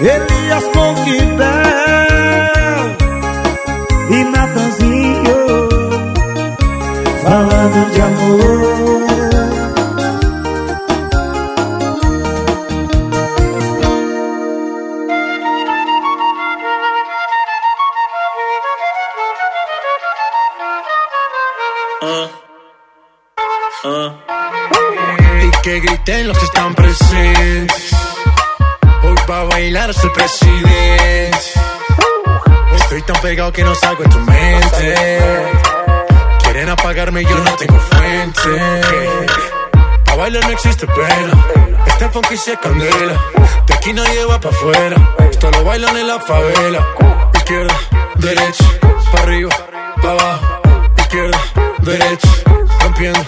Elias Conquibel e Natanzinho falando de amor. Pegado que no salgo en tu mente. Quieren apagarme y yo no tengo fuente. Pa' bailar no existe pena. Este funky se candela. De aquí nadie va pa' afuera. Esto lo bailan en la favela. Izquierda, derecha, para arriba, para abajo, izquierda, derecha, rompiendo.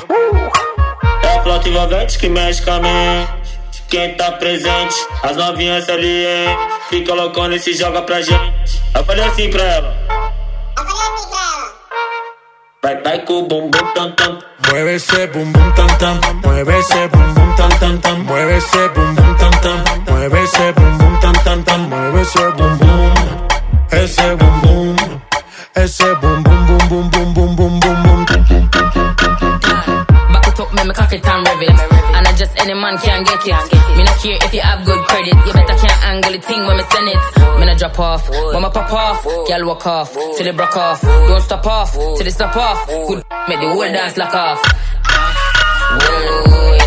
É a flauta envolvente que mexe com a mente. Quem tá presente, as novinhas salientes. Fica loucona e se joga pra gente. Eu falei assim pra ela. Mueve ese bum bum tam tam, mueve ese bum bum tam tam tam, mueve ese bum bum tam tam, mueve ese bum bum tam tam tam, mueve ese bum bum, ese bum bum, ese bum bum bum bum bum bum bum bum bum. Back it up, make me cock it and rev it. And I just any man can get it. Me not care if you have good credit. You better can't angle the thing when me send it. Me not drop off, when me pop off. Girl walk off, till it broke off. Don't stop off, till it stop off. Good make the whole dance lock off.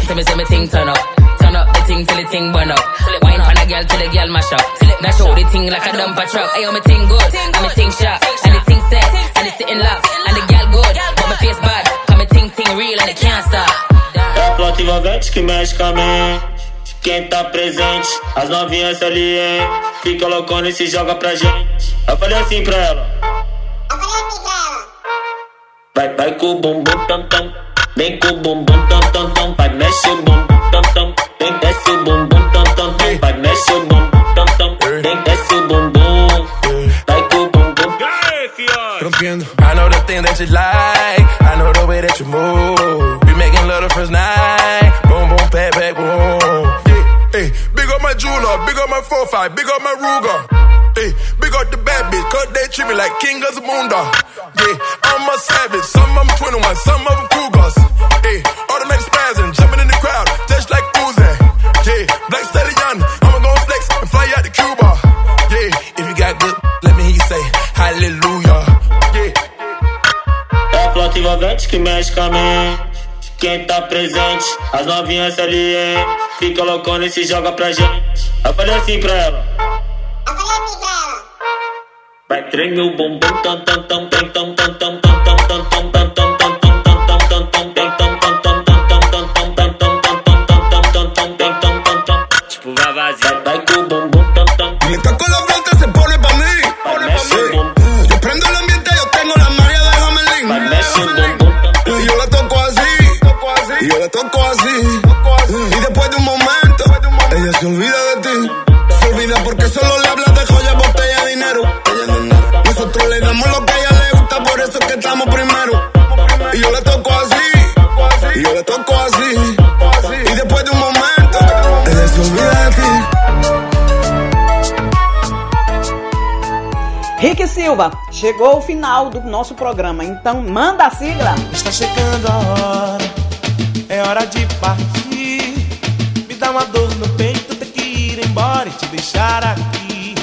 Tell me say me thing turn up. Turn up the thing till the thing burn up. Wine pan a girl till the girl mash up. Now show the thing like a dumper truck. Ayo, me thing good, and me thing sharp, and the thing set, and it sitting lock, and the girl good, but my face bad. Cause me thing thing real and it can't stop. É a flauta envolvente que mexe com a mente. Quem tá presente, as novinhas salientes. Fica loucona e se joga pra gente. Eu falei assim pra ela. Vai, vai com o bumbum tam tam. Vem com o bumbum tam tam tam. Vai, mexe o bumbum tam tam. Vem, desce o bumbum tam tam tam. Vai, mexe o bumbum tam tam. Vem, desce o bumbum. Vai com o bumbum. Rompiendo. I know the thing that you like. I know the way that you move. We making love the first night. Boom, boom, back, back, boom. Hey, big up my jeweler, big up my 4-5, big up my Ruger. Hey, big up the bad bitch, cause they treat me like king of the moondog. Yeah, them are savage, some of them 21, some of them cougars. Ayy, automatic spazzing, jumping in the crowd, just like Uzi. Yeah, black stallion, I'ma gon' flex and fly out to Cuba. Yeah, if you got good, let me hear you say hallelujah. Yeah. É a flota envolvente que mexe com a mente. Quem tá presente, as novinhas ali, hein? Fica loucona e se joga pra gente. Eu falei assim pra ela. Eu falei assim pra ela. Vai tremer o bumbum, tam, tam, tam, tam, tam, tam. Toco así. Y después de un momento, ella se olvida de ti. Se olvida porque solo le hablas de joya, botella, dinero. Nosotros le damos lo que a ella le gusta, por eso es que estamos primero. Y yo la toco así. Y yo la toco así. Y después de un momento, ella se olvida de ti. Rick Silva, chegou o final do nosso programa, então manda a sigla. Está chegando a hora, é hora de partir. Me dá uma dor no peito, ter que ir embora e te deixar aqui.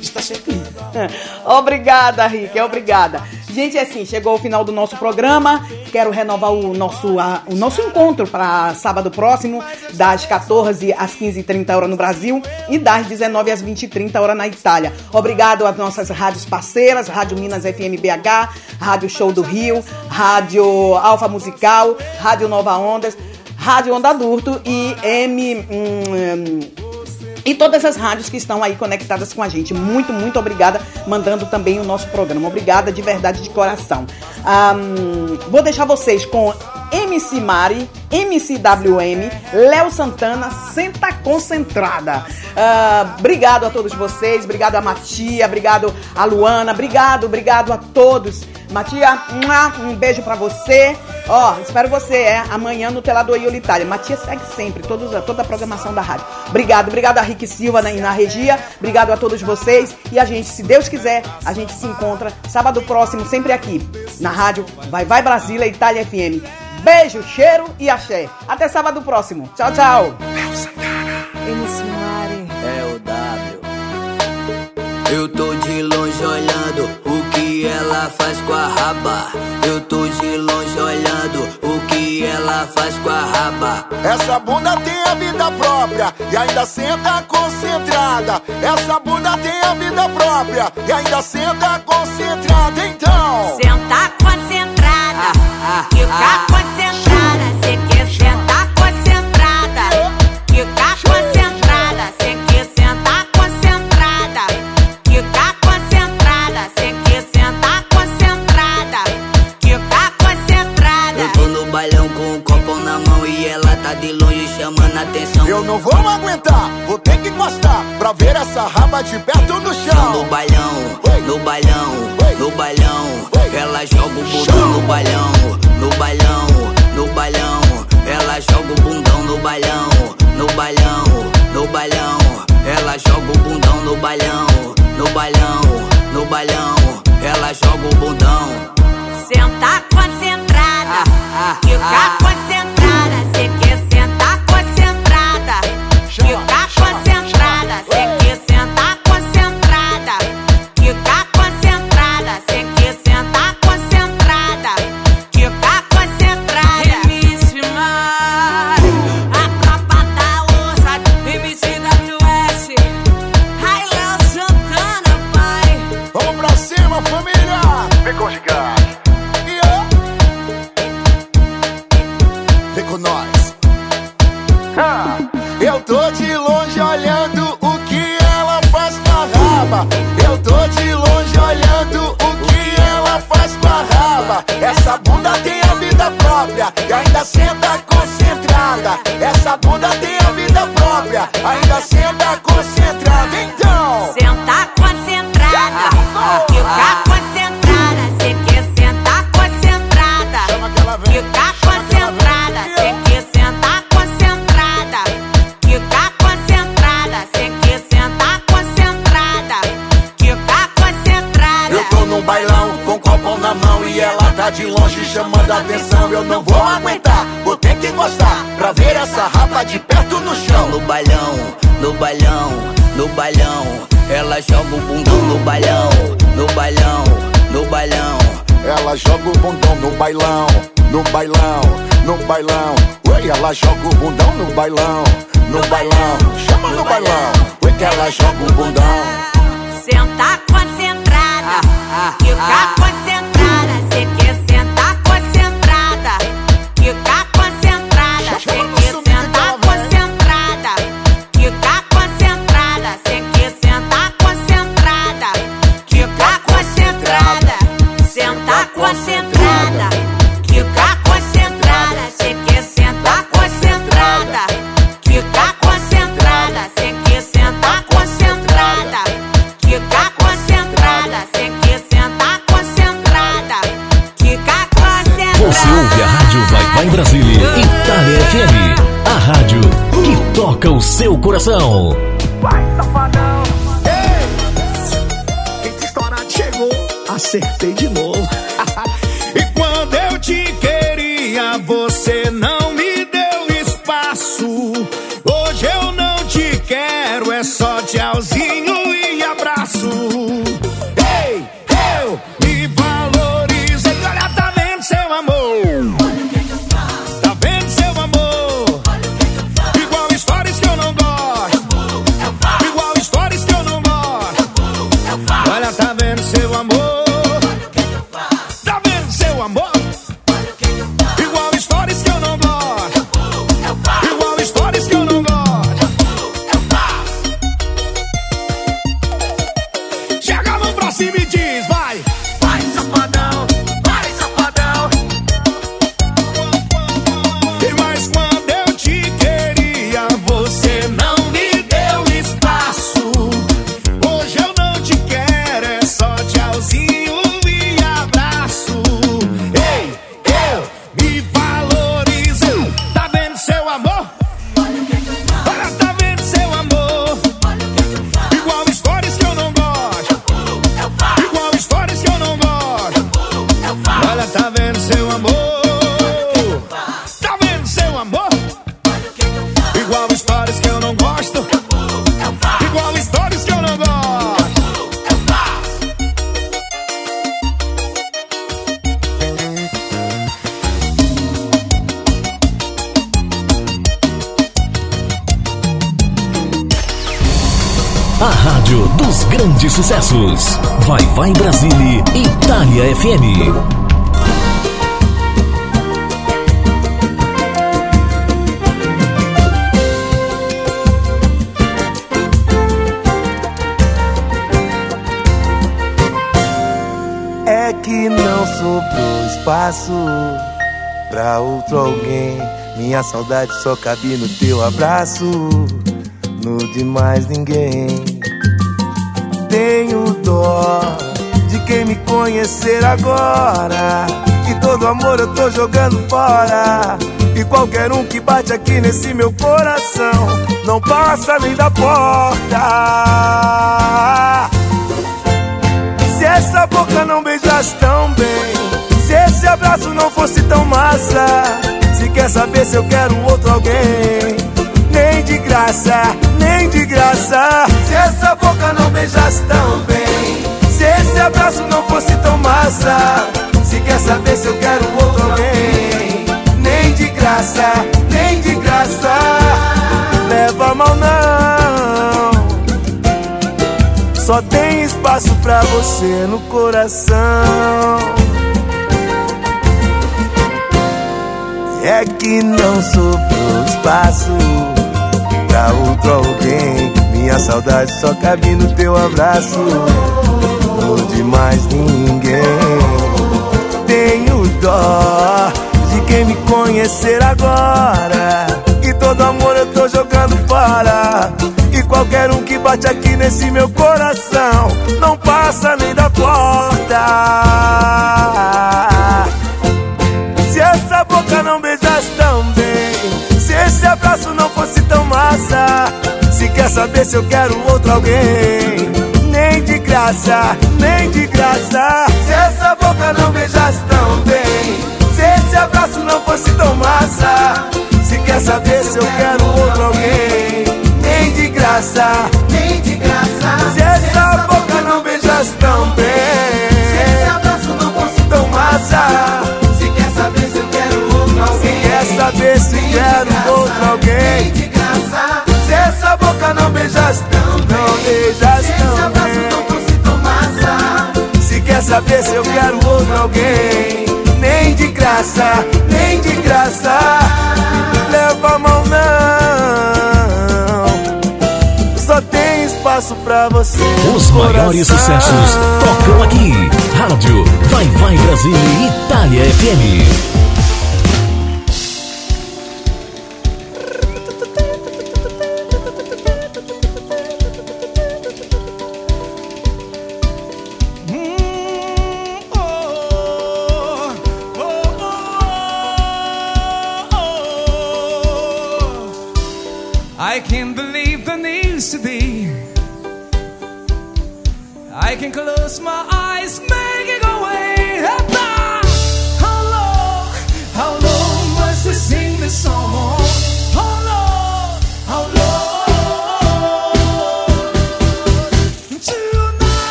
Está chegando. Obrigada, Rick, obrigada. Gente, é assim, chegou o final do nosso programa. Quero renovar o nosso, a- o nosso encontro para sábado próximo, das 14 às 15h30 horas no Brasil e das 19 às 20h30 horas na Itália. Obrigado às nossas rádios parceiras, Rádio Minas FM BH, Rádio Show do Rio, Rádio Alfa Musical, Rádio Nova Ondas, Rádio Onda Adulto e M. hum, e todas as rádios que estão aí conectadas com a gente. Muito, muito obrigada, mandando também o nosso programa. Obrigada de verdade, de coração. Ahn, vou deixar vocês com MC Mari, MCWM, Léo Santana, Senta Concentrada. Ah, obrigado a todos vocês, obrigado a Matia, obrigado a Luana, obrigado, obrigado a todos. Matia, um beijo pra você. Ó, espero você é amanhã no Telador Iola Itália. Matia segue sempre todos, toda a programação da rádio. Obrigado, obrigado a Rick Silva na, na regia. Obrigado a todos vocês. E a gente, se Deus quiser, a gente se encontra sábado próximo, sempre aqui, na rádio Vai Vai Brasília Itália FM. Beijo, cheiro e axé. Até sábado próximo. Tchau, tchau. É o W. Eu tô de longe olhando o que ela faz com a raba. Eu tô de longe olhando o que ela faz com a raba. Essa bunda tem a vida própria e ainda senta concentrada. Essa bunda tem a vida própria e ainda senta concentrada. Então, Senta concentrada, Fica concentrada, sei que sentar concentrada. Fica concentrada, sei que sentar concentrada. Fica concentrada, sei que sentar concentrada. Fica concentrada. Eu tô no bailão com um copo na mão e ela tá de longe chamando a atenção. Eu não vou aguentar, vou ter que encostar pra ver essa raba de perto no chão. No bailão, no bailão, no bailão. Ela joga o bumbum no bailão. Só cabe no teu abraço, no de mais ninguém. Tenho dó de quem me conhecer agora. E todo amor eu tô jogando fora. E qualquer um que bate aqui nesse meu coração não passa nem da porta. Se essa boca não beijasse tão bem, se esse abraço não fosse tão massa, quer saber se eu quero outro alguém, nem de graça, nem de graça. Se essa boca não beijasse tão bem, se esse abraço não fosse tão massa, se quer saber se eu quero outro alguém, nem de graça, nem de graça. Leva mal não. Só tem espaço pra você no coração. É que não sobrou espaço pra outro alguém. Minha saudade só cabe no teu abraço. Não de mais ninguém. Tenho dó de quem me conhecer agora. E todo amor eu tô jogando fora. E qualquer um que bate aqui nesse meu coração não passa nem da porta. Se quer saber se eu quero outro alguém, nem de graça, nem de graça. Se essa boca não beijasse tão bem, se esse abraço não fosse tão massa, se quer saber se eu quero outro alguém, nem de graça, saber se eu quero outro alguém, nem de graça, nem de graça, leva a mão não. Só tem espaço pra você. Os no maiores coração. sucessos tocam aqui. Rádio Vai Vai Brasil e Itália FM.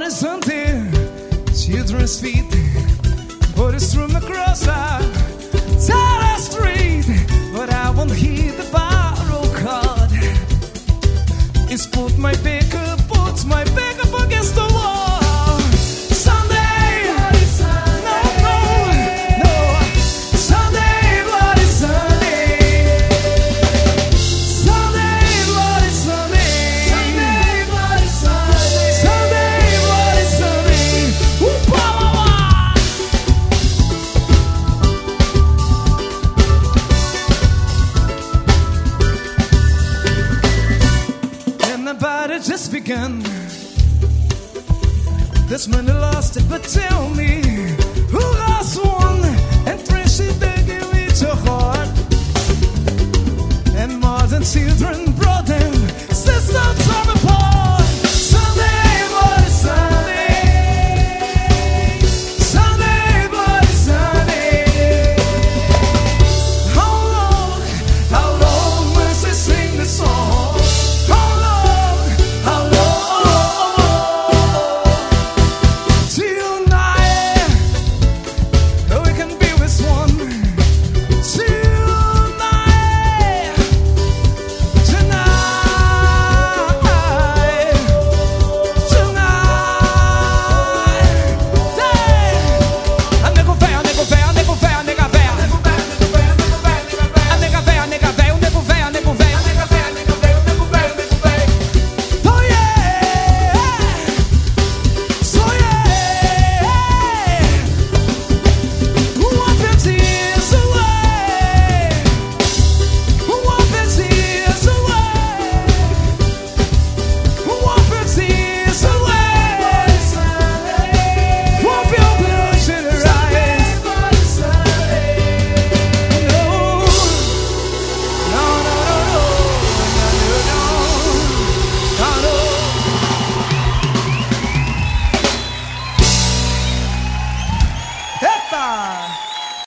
horizonte, children's feet, But it's from across our ah.